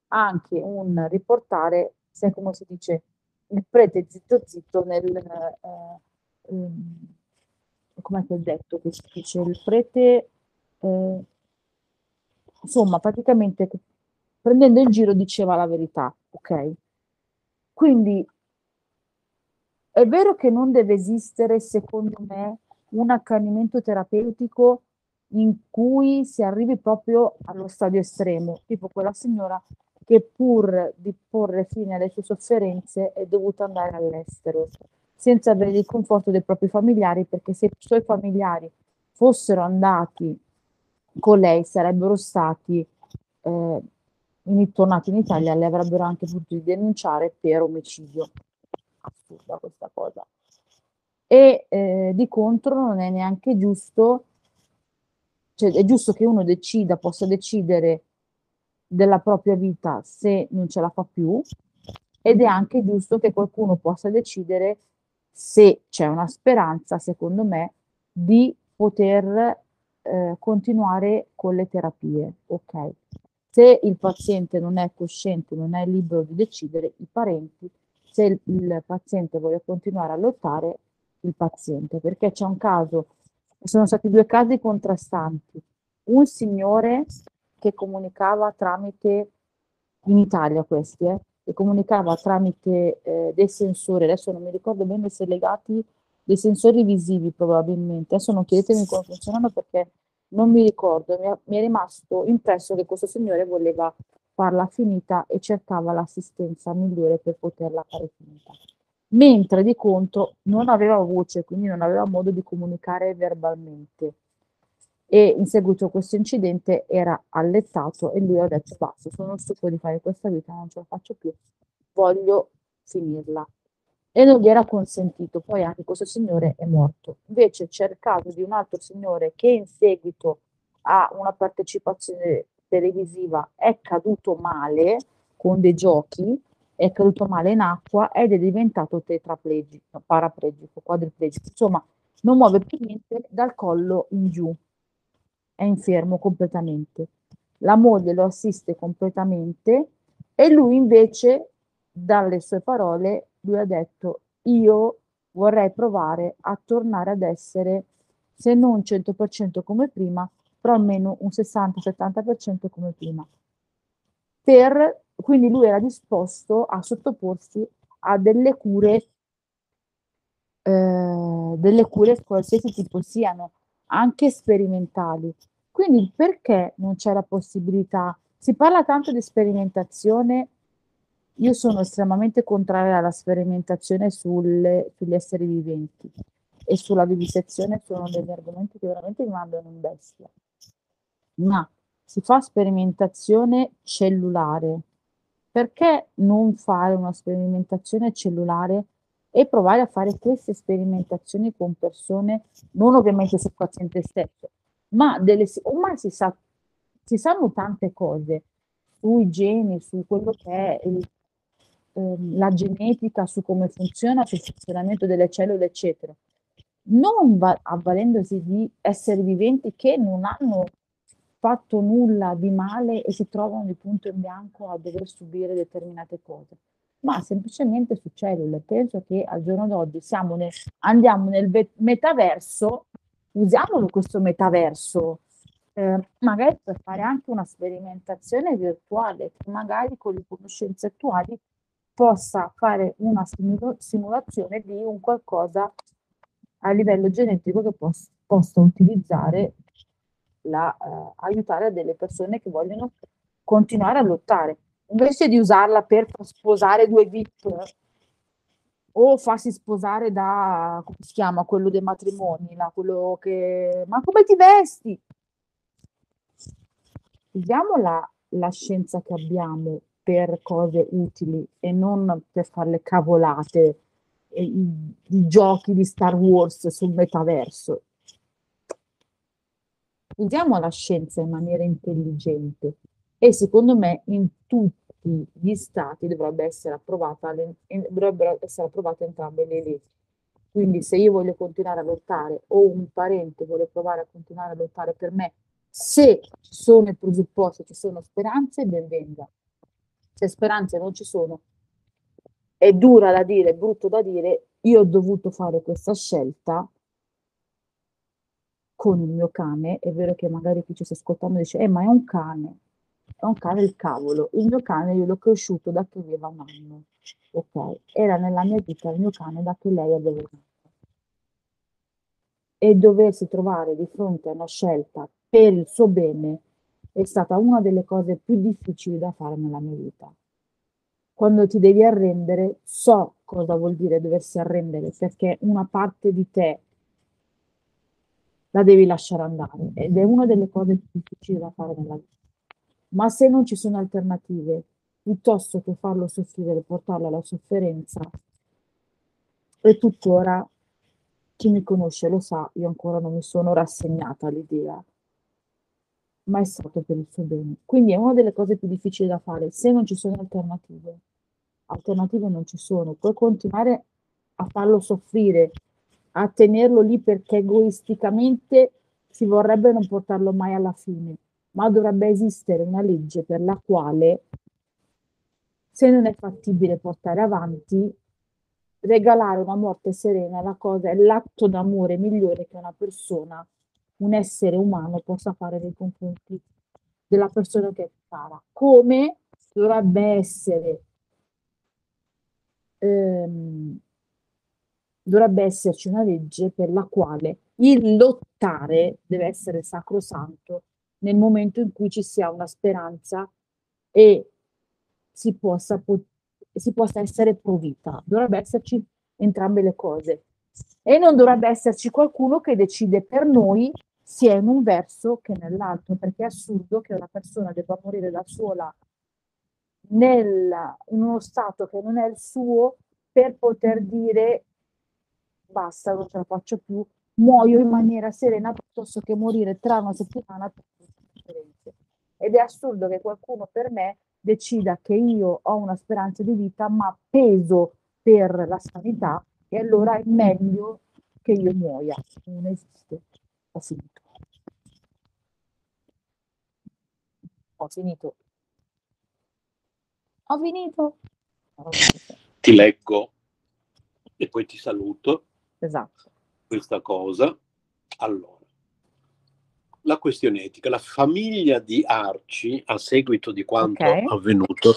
anche un riportare, sai come si dice, il prete zitto zitto nel... Eh, ehm, come è detto che si dice? Il prete eh, insomma praticamente prendendo in giro diceva la verità ok? Quindi è vero che non deve esistere secondo me un accanimento terapeutico in cui si arrivi proprio allo stadio estremo tipo quella signora che pur di porre fine alle sue sofferenze è dovuta andare all'estero senza avere il conforto dei propri familiari, perché se i suoi familiari fossero andati con lei sarebbero stati eh, in, tornati in Italia li avrebbero anche potuto denunciare per omicidio. Assurda questa cosa. E eh, di contro non è neanche giusto, cioè è giusto che uno decida, possa decidere della propria vita se non ce la fa più ed è anche giusto che qualcuno possa decidere se c'è una speranza, secondo me, di poter eh, continuare con le terapie. Ok. Se il paziente non è cosciente, non è libero di decidere, i parenti, se il, il paziente vuole continuare a lottare, il paziente, perché c'è un caso, sono stati due casi contrastanti. Un signore che comunicava tramite, in Italia questi, eh, che comunicava tramite eh, dei sensori, adesso non mi ricordo bene se legati dei sensori visivi probabilmente, adesso non chiedetemi come funzionano perché non mi ricordo, mi, mi è rimasto impresso che questo signore voleva farla finita e cercava l'assistenza migliore per poterla fare finita. Mentre di contro non aveva voce, quindi non aveva modo di comunicare verbalmente. E in seguito a questo incidente era allettato e lui ha detto basta, sono stufo di fare questa vita, non ce la faccio più, voglio finirla e non gli era consentito. Poi anche questo signore è morto. Invece c'è il caso di un altro signore che in seguito a una partecipazione televisiva è caduto male con dei giochi, è caduto male in acqua ed è diventato tetraplegico, paraplegico, quadriplegico, insomma non muove più niente dal collo in giù, è infermo completamente. La moglie lo assiste completamente e lui invece, dalle sue parole, lui ha detto io vorrei provare a tornare ad essere, se non 100% come prima, però almeno un 60-70% come prima. Per, quindi lui era disposto a sottoporsi a delle cure, eh, delle cure qualsiasi tipo siano, anche sperimentali. Quindi perché non c'è la possibilità? Si parla tanto di sperimentazione io sono estremamente contraria alla sperimentazione sulle, sugli esseri viventi e sulla vivisezione sono degli argomenti che veramente mi mandano in bestia. Ma si fa sperimentazione cellulare. Perché non fare una sperimentazione cellulare e provare a fare queste sperimentazioni con persone, non ovviamente sul paziente stesso, ma delle, ormai si, sa, si sanno tante cose sui geni, su quello che è il ehm, la genetica, su come funziona, sul funzionamento delle cellule, eccetera. Non va- avvalendosi di esseri viventi che non hanno fatto nulla di male e si trovano di punto in bianco a dover subire determinate cose, ma semplicemente su cellule. Penso che al giorno d'oggi nel, andiamo nel metaverso, usiamolo questo metaverso, eh, magari per fare anche una sperimentazione virtuale, magari con le conoscenze attuali possa fare una simulazione di un qualcosa a livello genetico che pos- possa utilizzare la, eh, aiutare delle persone che vogliono continuare a lottare. Invece di usarla per sposare due VIP o farsi sposare da come si chiama quello dei matrimoni là, quello che ma come ti vesti? Usiamo la, la scienza che abbiamo per cose utili e non per fare le cavolate e i, i giochi di Star Wars sul metaverso. Usiamo la scienza in maniera intelligente e secondo me in tutti gli stati dovrebbe essere approvata le, dovrebbero essere approvate entrambe le leggi. Quindi se io voglio continuare a lottare o un parente vuole provare a continuare a lottare per me, se ci sono i presupposti, ci sono speranze, ben venga se speranze non ci sono, è dura da dire, è brutto da dire, io ho dovuto fare questa scelta con il mio cane, è vero che magari chi ci sta ascoltando dice, eh ma è un cane, è un cane il cavolo, il mio cane io l'ho cresciuto da che aveva un anno, ok, era nella mia vita il mio cane da che lei aveva un anno. E doversi trovare di fronte a una scelta per il suo bene è stata una delle cose più difficili da fare nella mia vita. Quando ti devi arrendere, so cosa vuol dire doversi arrendere, perché una parte di te la devi lasciare andare ed è una delle cose più difficili da fare nella vita. Ma se non ci sono alternative, piuttosto che farlo soffrire, portarlo alla sofferenza, e tuttora chi mi conosce lo sa, io ancora non mi sono rassegnata all'idea, ma è stato per il suo bene. Quindi è una delle cose più difficili da fare, se non ci sono alternative. Alternative non ci sono, puoi continuare a farlo soffrire, a tenerlo lì perché egoisticamente si vorrebbe non portarlo mai alla fine, ma dovrebbe esistere una legge per la quale se non è fattibile portare avanti, regalare una morte serena è la cosa, è l'atto d'amore migliore che una persona, un essere umano possa fare nei confronti della persona che è. Come dovrebbe essere ehm, dovrebbe esserci una legge per la quale il lottare deve essere sacrosanto nel momento in cui ci sia una speranza e si possa, po- si possa essere provvita. Dovrebbe esserci entrambe le cose. E non dovrebbe esserci qualcuno che decide per noi sia in un verso che nell'altro, perché è assurdo che una persona debba morire da sola nel, in uno stato che non è il suo per poter dire basta, non ce la faccio più, muoio in maniera serena piuttosto che morire tra una settimana. Ed è assurdo che qualcuno per me decida che io ho una speranza di vita, ma peso per la sanità, e allora è meglio che io muoia. Non esiste. Ho finito. Ho finito. Ho finito. Ti leggo e poi ti saluto Esatto. questa cosa. Allora, la questione etica, la famiglia di Arci, a seguito di quanto Ok. avvenuto,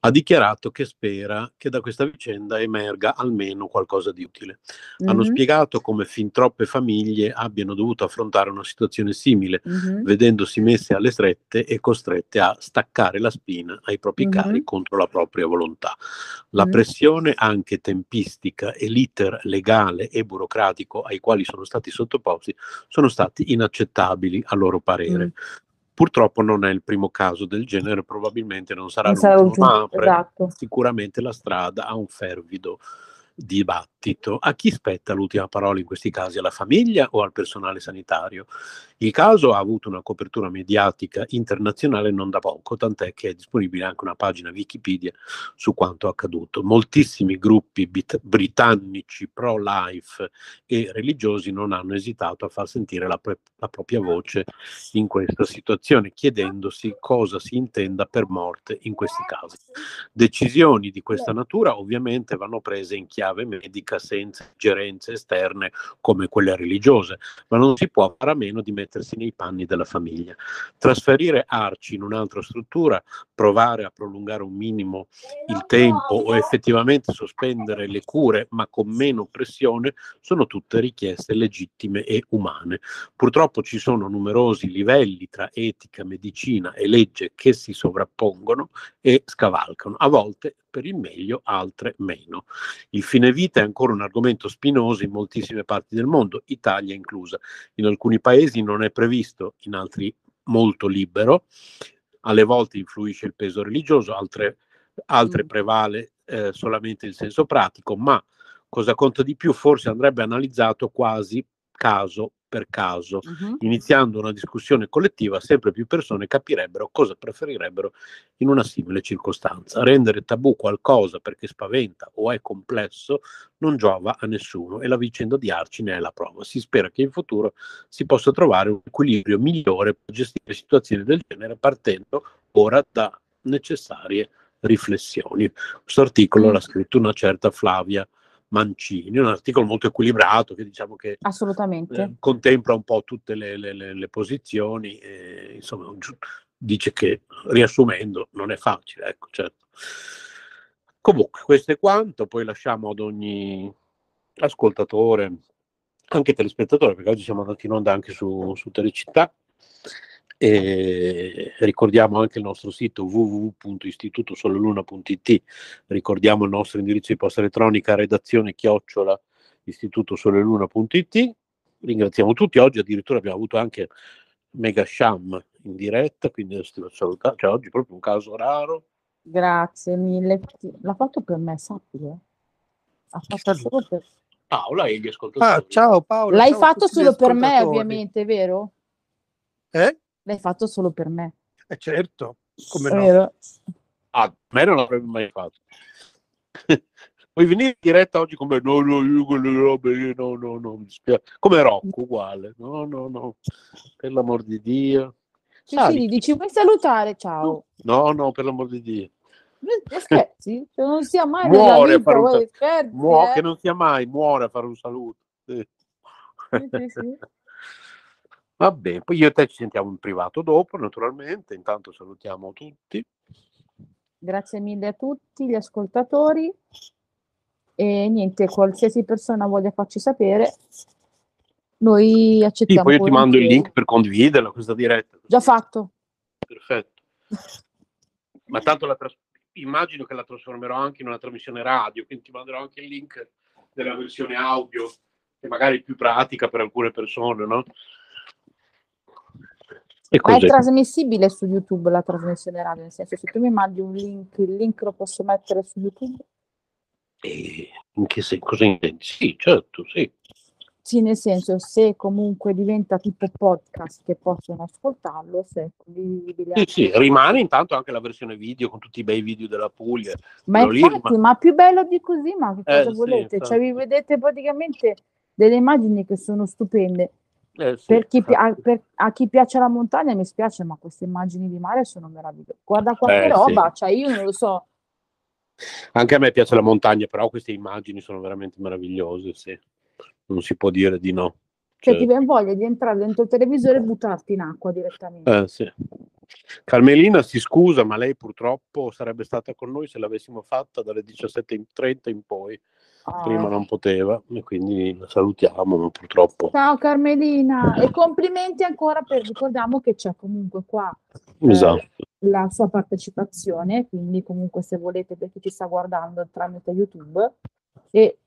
ha dichiarato che spera che da questa vicenda emerga almeno qualcosa di utile. Hanno Mhm, spiegato come fin troppe famiglie abbiano dovuto affrontare una situazione simile, mhm, vedendosi messe alle strette e costrette a staccare la spina ai propri Mhm. cari contro la propria volontà. La pressione anche tempistica e l'iter legale e burocratico ai quali sono stati sottoposti sono stati inaccettabili a loro parere. Purtroppo non è il primo caso del genere, probabilmente non sarà Non sarà l'ultimo, ma l'ultimo, apre esatto. sicuramente la strada a un fervido dibattito. A chi spetta l'ultima parola in questi casi? Alla famiglia o al personale sanitario? Il caso ha avuto una copertura mediatica internazionale non da poco, tant'è che è disponibile anche una pagina Wikipedia su quanto accaduto. Moltissimi gruppi bit- britannici pro-life e religiosi non hanno esitato a far sentire la, pre- la propria voce in questa situazione, chiedendosi cosa si intenda per morte in questi casi. Decisioni di questa natura ovviamente vanno prese in chiave medica senza ingerenze esterne come quelle religiose, ma non si può fare a meno di mettersi nei panni della famiglia. Trasferire Arci in un'altra struttura, provare a prolungare un minimo il tempo o effettivamente sospendere le cure, ma con meno pressione, sono tutte richieste legittime e umane. Purtroppo ci sono numerosi livelli tra etica, medicina e legge che si sovrappongono e scavalcano, a volte per il meglio, altre meno. Il fine vita è ancora un argomento spinoso in moltissime parti del mondo, Italia inclusa. In alcuni paesi non è previsto, in altri molto libero. Alle volte influisce il peso religioso, altre, altre Mm. prevale eh, solamente il senso pratico, ma cosa conta di più forse andrebbe analizzato quasi caso per caso. Mhm. Iniziando una discussione collettiva, sempre più persone capirebbero cosa preferirebbero in una simile circostanza. Rendere tabù qualcosa perché spaventa o è complesso non giova a nessuno e la vicenda di Arci ne è la prova. Si spera che in futuro si possa trovare un equilibrio migliore per gestire situazioni del genere partendo ora da necessarie riflessioni. Questo articolo l'ha scritto una certa Flavia Mancini, un articolo molto equilibrato che diciamo che eh, contempla un po' tutte le, le- le- le posizioni, e, insomma, dice che riassumendo non è facile, ecco, certo. Comunque, questo è quanto, poi lasciamo ad ogni ascoltatore, anche telespettatore, perché oggi siamo andati in onda anche su, su Telecittà, e ricordiamo anche il nostro sito www.istitutosoleluna.it ricordiamo il nostro indirizzo di posta elettronica redazione chiocciola istitutosoleluna.it ringraziamo tutti oggi addirittura abbiamo avuto anche Mega Sham in diretta, quindi salutare. Cioè, oggi è proprio un caso raro. Grazie mille. L'ha fatto per me, sappilo. Ha fatto solo per... Paola e gli ascoltatori. Ah, ciao Paola. L'hai ciao fatto solo per me, ovviamente, vero? Eh? L'hai fatto solo per me. Eh, certo, come no. Vero? Ah, me non l'avrebbe mai fatto. Puoi venire in diretta oggi come no, no, io quelle robe, io no, no, no, mi dispiace. Come Rocco, uguale. No, no, no, per l'amor di Dio. Sì, Sali. sì, dici vuoi salutare? Ciao. No, no, per l'amor di Dio. Non scherzi? Cioè, non sia mai Muore vita, fare un scherzi, Muo- eh? Che non sia mai, muore a fare un saluto. Sì. Sì, sì, sì. Vabbè, poi io e te ci sentiamo in privato dopo, naturalmente. Intanto salutiamo tutti. Grazie mille a tutti gli ascoltatori e niente, qualsiasi persona voglia farci sapere, noi Sì, accettiamo. poi io ti mando il volentieri. link per condividerla questa diretta. Già fatto. Perfetto. Ma tanto la tras- immagino che la trasformerò anche in una trasmissione radio, quindi ti manderò anche il link della versione audio, che magari è più pratica per alcune persone, no? Ma è trasmissibile su YouTube la trasmissione radio, nel senso se tu mi mandi un link, il link lo posso mettere su YouTube? E in che sen- cosa intendi? Sì, certo, sì. Sì, nel senso se comunque diventa tipo podcast che possono ascoltarlo, se è condivisibile Sì, sì, rimane intanto anche la versione video con tutti i bei video della Puglia. Ma quello lì infatti, rimane- ma più bello di così, ma che Eh, cosa sì, volete? Cioè, vi infatti. vedete praticamente delle immagini che sono stupende. Eh, sì, Per chi a, per- a chi piace la montagna mi spiace, ma queste immagini di mare sono meravigliose. Guarda qua che Eh, roba, sì. cioè io non lo so. Anche a me piace la montagna, però queste immagini sono veramente meravigliose, sì. Non si può dire di no. Cioè, Cioè, ti viene voglia di entrare dentro il televisore e buttarti in acqua direttamente. eh, sì. Carmelina si scusa, ma lei purtroppo sarebbe stata con noi se l'avessimo fatta dalle 17.30 in poi. Ah, Prima eh. non poteva, e quindi la salutiamo, ma purtroppo. Ciao Carmelina e complimenti ancora per ricordiamo che c'è comunque qua eh, Esatto. la sua partecipazione, quindi comunque se volete per chi ci sta guardando tramite YouTube e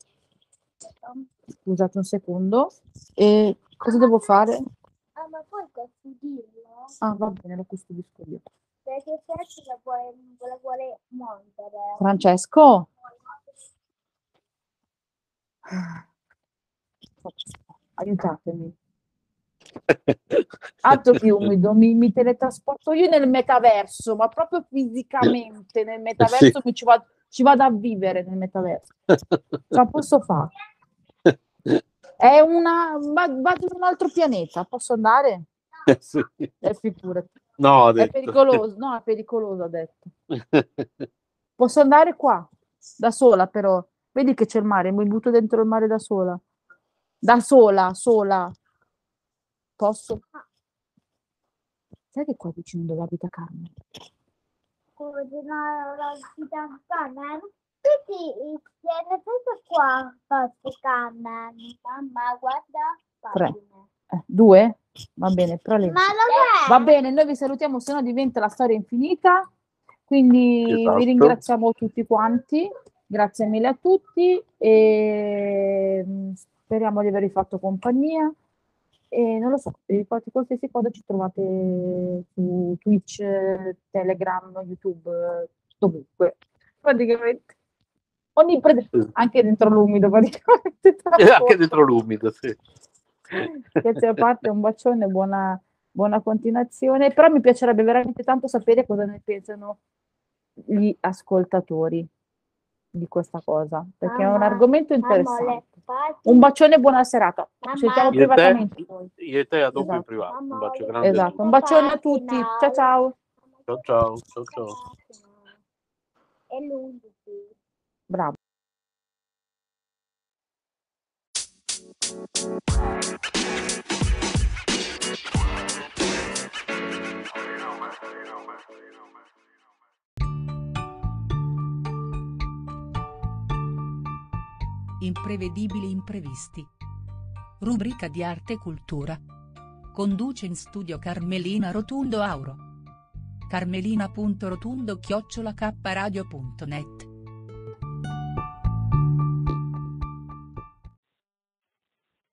scusate un secondo e cosa devo fare? Ah, ma poi custodirlo? Ah, va bene, lo custodisco io. Perché Sergio la vuole, la vuole montere. Francesco? Aiutatemi. Altro che umido, mi, mi teletrasporto io nel metaverso, ma proprio fisicamente nel metaverso mi ci, va- ci vado a vivere nel metaverso. Ce la posso fare. È una... va- Vado in un altro pianeta, posso andare? Sì. Eh, figurati. No, È pericoloso, no, è pericoloso, ha detto. Posso andare qua, da sola però. Vedi che c'è il mare, mi butto dentro il mare da sola. Da sola, sola. Posso? Sai che qua vicino dove abita Carmen? La fidanzata. Sì, c'è nel senso qua, posto Carmen. Mamma, guarda. Tre. Eh, due? Va bene, però le... Ma dov'è? Va bene, noi vi salutiamo, se no diventa la storia infinita. Quindi Esatto. vi ringraziamo tutti quanti. Grazie mille a tutti e mm, speriamo di avervi fatto compagnia. E non lo so, fate qualsiasi cosa ci trovate su Twitch, Telegram, YouTube, dovunque. Praticamente. Onnipre- anche dentro l'umido, praticamente. anche dentro l'umido, sì. Scherzi a parte, un bacione, buona, buona continuazione. Però mi piacerebbe veramente tanto sapere cosa ne pensano gli ascoltatori di questa cosa, perché è un Mamma, argomento Mamma, interessante. Un bacione e buona serata. Mamma, Ci sentiamo Io e te, privatamente io e te a dopo in Esatto. privato. Un Mamma, bacio grande Esatto, un bacione a tutti. Ciao ciao. Ciao ciao, ciao ciao. E l'11. Bravo. Imprevedibili imprevisti. Rubrica di arte e cultura. Conduce in studio Carmelina Rotundo Auro. carmelina.rotundo chiocciola kradio.net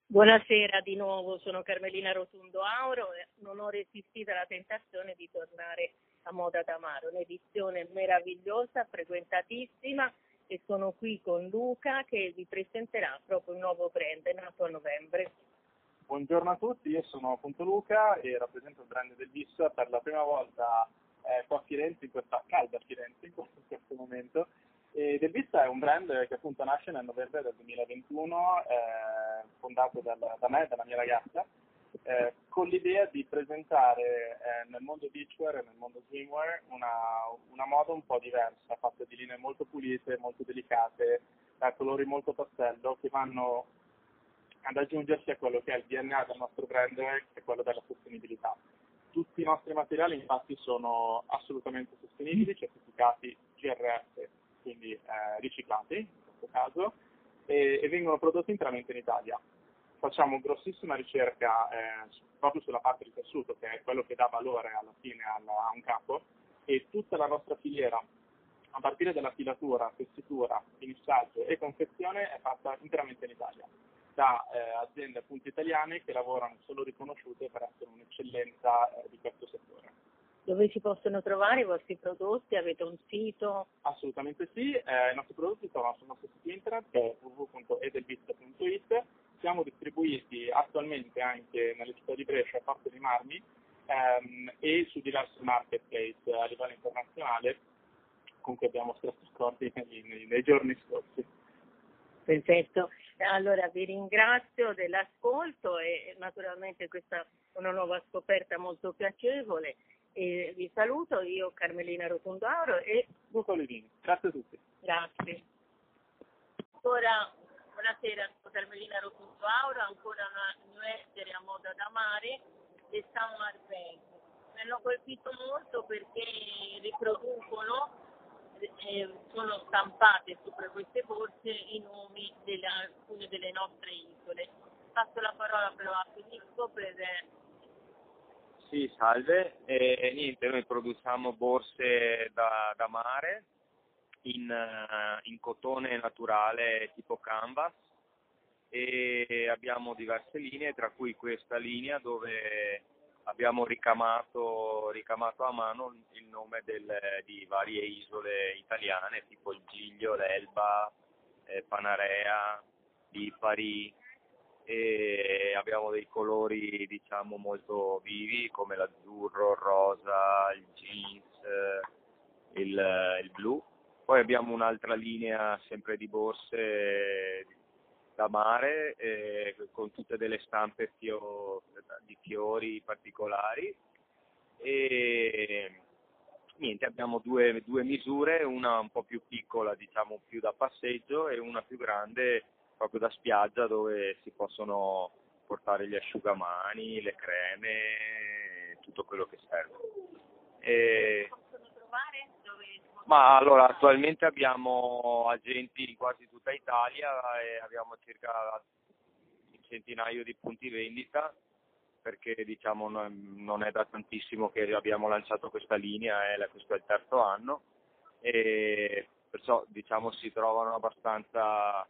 Buonasera di nuovo, sono Carmelina Rotundo Auro e non ho resistito alla tentazione di tornare a Moda d'Amaro, un'edizione meravigliosa, frequentatissima e sono qui con Luca che vi presenterà proprio un nuovo brand nato a novembre. Buongiorno a tutti, io sono appunto Luca e rappresento il brand del BIS per la prima volta eh, qua a Firenze, in questa calda Firenze in questo, in questo momento. E del BIS è un brand che appunto nasce nel novembre del 2021, eh, fondato dal, da me e dalla mia ragazza, eh, con l'idea di presentare eh, nel mondo beachwear e nel mondo swimwear una, una, moda un po' diversa, fatta di linee molto pulite, molto delicate, da colori molto pastello, che vanno ad aggiungersi a quello che è il DNA del nostro brand, che è quello della sostenibilità. Tutti i nostri materiali infatti sono assolutamente sostenibili, certificati GRS, quindi eh, riciclati in questo caso, e, e, vengono prodotti interamente in Italia. Facciamo grossissima ricerca eh, proprio sulla parte del tessuto, che è quello che dà valore alla fine a un capo, e tutta la nostra filiera, a partire dalla filatura, tessitura, finissaggio e confezione, è fatta interamente in Italia da eh, aziende appunto italiane che lavorano solo riconosciute per essere un'eccellenza eh, di questo settore. Dove si possono trovare i vostri prodotti? Avete un sito? Assolutamente sì, eh, i nostri prodotti trovano sul nostro sito internet che è www.edelbit.it. Siamo distribuiti attualmente anche nelle città di Brescia, Porto di Marmi ehm, e su diversi marketplace a livello internazionale con cui abbiamo stretto accordi nei, nei, giorni scorsi. Perfetto, allora vi ringrazio dell'ascolto e naturalmente questa è una nuova scoperta molto piacevole. E vi saluto, io Carmelina Rotondauro e Luca Olivini. Grazie a tutti. Grazie. Ancora buonasera, sono Carmelina Rotondauro, ancora una new essere a moda da mare e San Marvengo. Mi hanno colpito molto perché riproducono eh, sono stampate sopra queste borse i nomi di alcune delle nostre isole. Passo la parola però a Filippo per... Sì, salve. Eh, niente, noi produciamo borse da, da mare in, uh, in, cotone naturale tipo canvas e abbiamo diverse linee, tra cui questa linea dove abbiamo ricamato, ricamato a mano il nome del, di varie isole italiane, tipo il Giglio, l'Elba, eh, Panarea, Lipari, e abbiamo dei colori diciamo molto vivi come l'azzurro, il rosa, il jeans, eh, il, il blu. Poi abbiamo un'altra linea sempre di borse da mare eh, con tutte delle stampe fio, di fiori particolari e niente abbiamo due, due, misure una un po' più piccola diciamo più da passeggio e una più grande proprio da spiaggia dove si possono portare gli asciugamani, le creme, tutto quello che serve. E... Ma allora attualmente abbiamo agenti in quasi tutta Italia e abbiamo circa un centinaio di punti vendita perché diciamo non è da tantissimo che abbiamo lanciato questa linea, eh, questo è il terzo anno. E perciò diciamo si trovano abbastanza,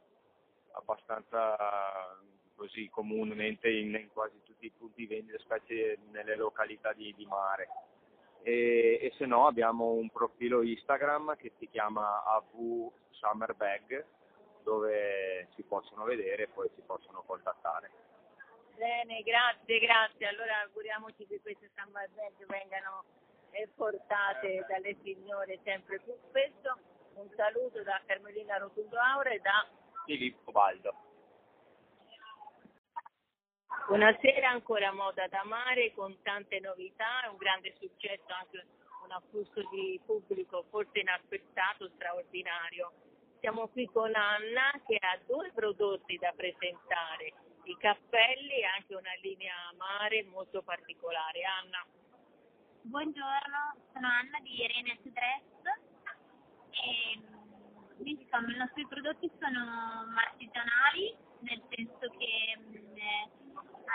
abbastanza così comunemente in, in, quasi tutti i punti vendita, specie nelle località di, di mare e, e se no abbiamo un profilo Instagram che si chiama AV Summer Bag dove si possono vedere e poi si possono contattare. Bene, grazie, grazie. Allora auguriamoci che queste Summer Bag vengano portate dalle signore sempre più spesso. Un saluto da Carmelina Rotundo Aura e da Filippo Baldo. Buonasera, ancora Moda da Mare con tante novità, un grande successo, anche un afflusso di pubblico forse inaspettato, straordinario. Siamo qui con Anna che ha due prodotti da presentare, i cappelli e anche una linea mare molto particolare. Anna. Buongiorno, sono Anna di Irene Dress e diciamo, i nostri prodotti sono artigianali, nel senso che eh,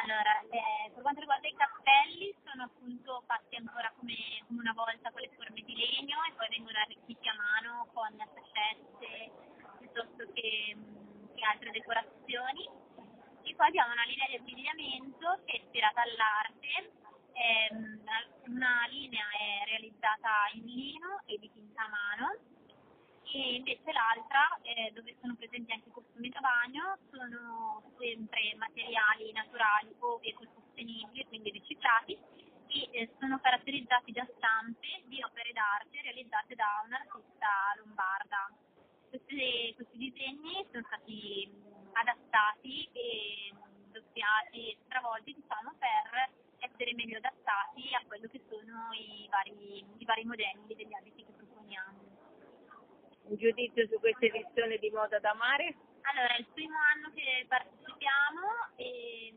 allora, eh, per quanto riguarda i cappelli, sono appunto fatti ancora come, come, una volta con le forme di legno e poi vengono arricchiti a mano con sacette piuttosto che, che altre decorazioni. E poi abbiamo una linea di abbigliamento che è ispirata all'arte, ehm, una linea è realizzata in lino e dipinta a mano e invece l'altra, eh, dove sono presenti anche i costumi da bagno, sono sempre materiali naturali o ecosostenibili, quindi riciclati, e eh, sono caratterizzati da stampe di opere d'arte realizzate da un'artista lombarda. Questi, questi disegni sono stati adattati e doppiati stravolti diciamo, per essere meglio adattati a quello che sono i vari, i vari modelli degli abiti che proponiamo. Un giudizio su questa edizione di Moda da Mare? Allora, è il primo anno che partecipiamo e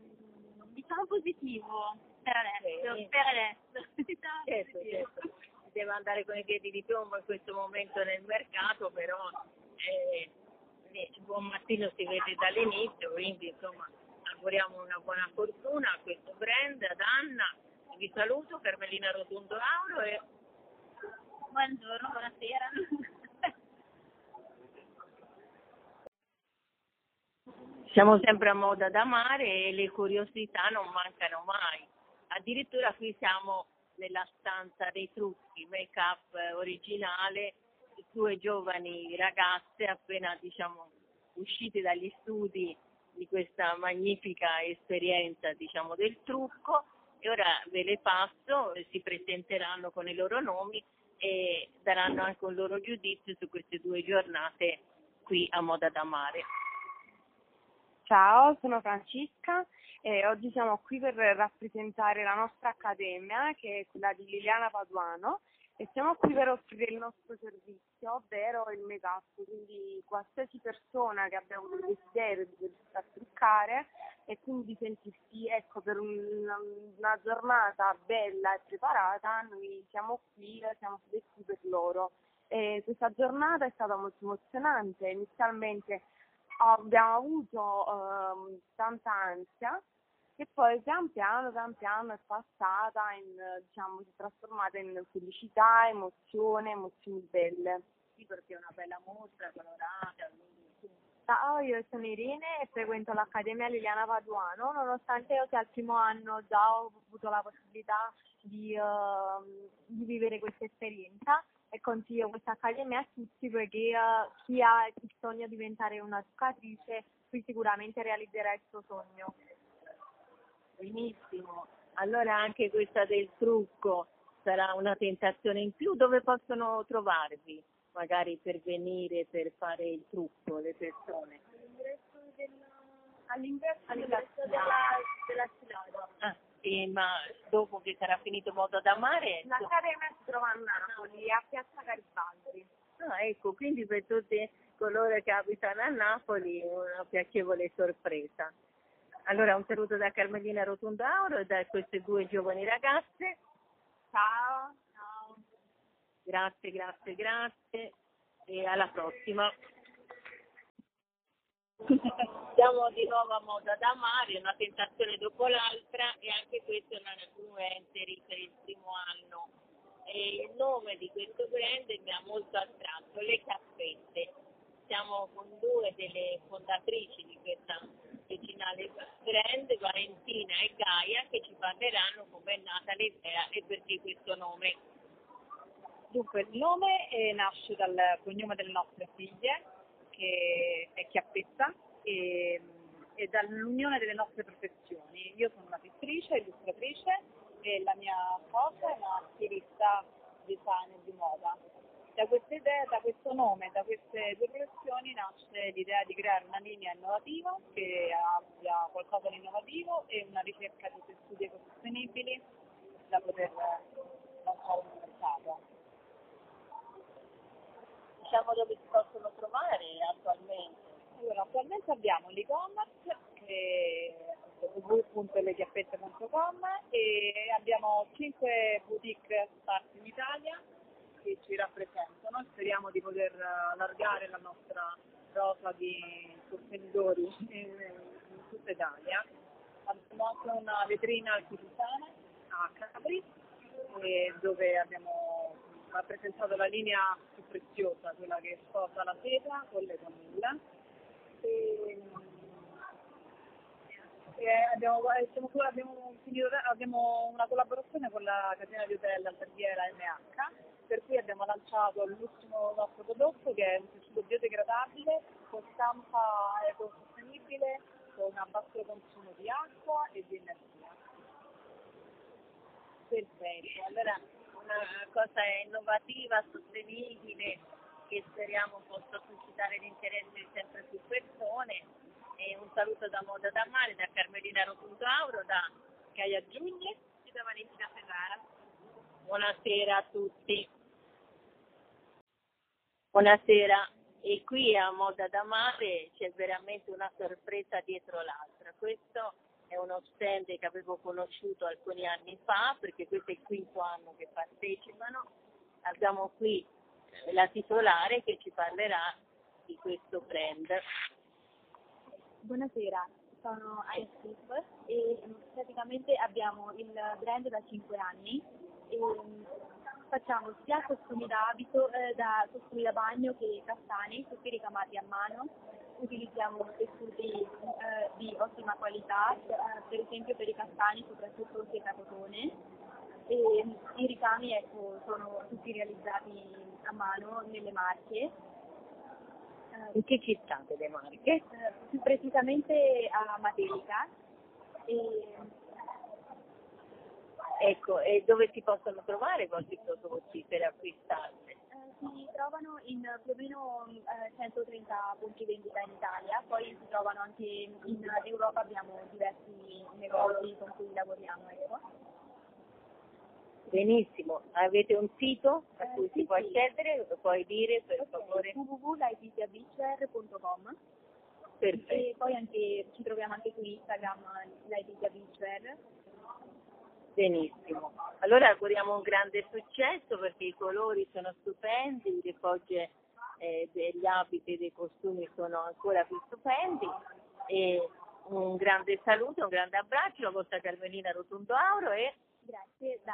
diciamo positivo per adesso. Sì. Per adesso. Diciamo Certo, certo. Si deve andare con i piedi di piombo in questo momento nel mercato, però eh, il buon mattino si vede dall'inizio, quindi insomma auguriamo una buona fortuna a questo brand, ad Anna. Vi saluto, Carmelina Rotondo Auro e Buongiorno, buonasera. Siamo sempre a moda da mare e le curiosità non mancano mai. Addirittura qui siamo nella stanza dei trucchi, make up originale, due giovani ragazze appena diciamo uscite dagli studi di questa magnifica esperienza diciamo del trucco e ora ve le passo, si presenteranno con i loro nomi e daranno anche un loro giudizio su queste due giornate qui a Moda da Mare. Ciao, sono Francesca e oggi siamo qui per rappresentare la nostra accademia che è quella di Liliana Paduano e siamo qui per offrire il nostro servizio, ovvero il make-up, quindi qualsiasi persona che abbia il desiderio di potersi truccare e quindi sentirsi ecco, per un- una giornata bella e preparata, noi siamo qui, siamo qui per loro. E questa giornata è stata molto emozionante, inizialmente abbiamo avuto ehm, tanta ansia che poi pian piano, pian piano è passata in, diciamo, si è trasformata in felicità, emozione, emozioni belle. Sì, perché è una bella mostra colorata, Ciao, io sono Irene e frequento l'Accademia Liliana Paduano, nonostante io sia al primo anno già ho avuto la possibilità di, ehm, di vivere questa esperienza e consiglio questa accademia a tutti perché eh, chi ha il sogno di diventare una truccatrice qui sicuramente realizzerà il suo sogno. Benissimo. Allora anche questa del trucco sarà una tentazione in più. Dove possono trovarvi? Magari per venire per fare il trucco le persone. All'ingresso della, della Ah, e ma dopo che sarà finito Moda da Mare? L'Accademia si trova a Napoli, a Piazza Garibaldi. Ah, ecco, quindi per tutti coloro che abitano a Napoli una piacevole sorpresa. Allora un saluto da Carmelina Rotondo Auro e da queste due giovani ragazze. Ciao. Ciao. Grazie, grazie, grazie e alla prossima. Siamo di nuovo a Moda da Mare, una tentazione dopo l'altra e anche questa è una influencer per il primo anno. E il nome di questo brand mi ha molto attratto, Le Caffette. Siamo con due delle fondatrici di questa originale brand, Valentina e Gaia, che ci parleranno come è nata l'idea e perché questo nome. Dunque, il nome nasce dal cognome delle nostre figlie, che è Chiappetta, e, e dall'unione delle nostre professioni. Io sono una pittrice, illustratrice e la mia sposa è una stilista designer di moda. Da questa idea, da questo nome, da queste due professioni nasce l'idea di creare una linea innovativa che abbia qualcosa di innovativo e una ricerca di tessuti ecosostenibili da poter lanciare nel mercato. Diciamo dove si possono trovare attualmente. Allora, attualmente abbiamo l'e-commerce che è www.lechiappette.com e abbiamo 5 boutique sparse in Italia che ci rappresentano e speriamo di poter allargare la nostra rosa di sostenitori in, tutta Italia. Abbiamo anche una vetrina artigiana a Capri dove abbiamo rappresentato la linea più preziosa, quella che sposa la seta con le tonnelle. E, E abbiamo, eh, abbiamo finito- abbiamo una collaborazione con la catena di hotel alberghiera MH, per cui abbiamo lanciato l'ultimo nostro prodotto che è un tessuto biodegradabile con stampa ecosostenibile, con un basso consumo di acqua e di energia. Perfetto, allora una cosa innovativa, sostenibile, che speriamo possa suscitare l'interesse di sempre più persone. E un saluto da Moda da Mare, da Carmelina Rotundo Auro, da Gaia Giugni e da Valentina Ferrara. Buonasera a tutti. Buonasera, e qui a Moda da Mare c'è veramente una sorpresa dietro l'altra. Questo è uno stand che avevo conosciuto alcuni anni fa, perché questo è il quinto anno che partecipano. Abbiamo qui eh, la titolare che ci parlerà di questo brand. Buonasera, sono Aya Strip e praticamente abbiamo il brand da 5 anni e mm, facciamo sia costumi da abito, eh, da costumi da bagno che castani, tutti ricamati a mano. Utilizziamo tessuti eh, di ottima qualità, eh, per esempio per i castani soprattutto seta cotone e i ricami ecco, sono tutti realizzati a mano nelle marche. In che città delle Marche? Eh, più precisamente a Matelica. E, Ecco, e dove si possono trovare i vostri prodotti per acquistarli? Eh, si trovano in più o meno eh, 130 punti vendita in Italia, poi si trovano anche in Europa, abbiamo diversi negozi con cui lavoriamo. Ecco. Benissimo, avete un sito a Eh, cui sì, si può sì. accedere? Lo puoi dire per favore? www.laetitiabeachwear.com Perfetto. e poi anche, ci troviamo anche su Instagram, Laetitia Beachwear. Benissimo. Allora auguriamo un grande successo perché i colori sono stupendi, le fogge eh, degli abiti e dei costumi sono ancora più stupendi e un grande saluto, un grande abbraccio la vostra Carmelina Rotundo Auro e Grazie, da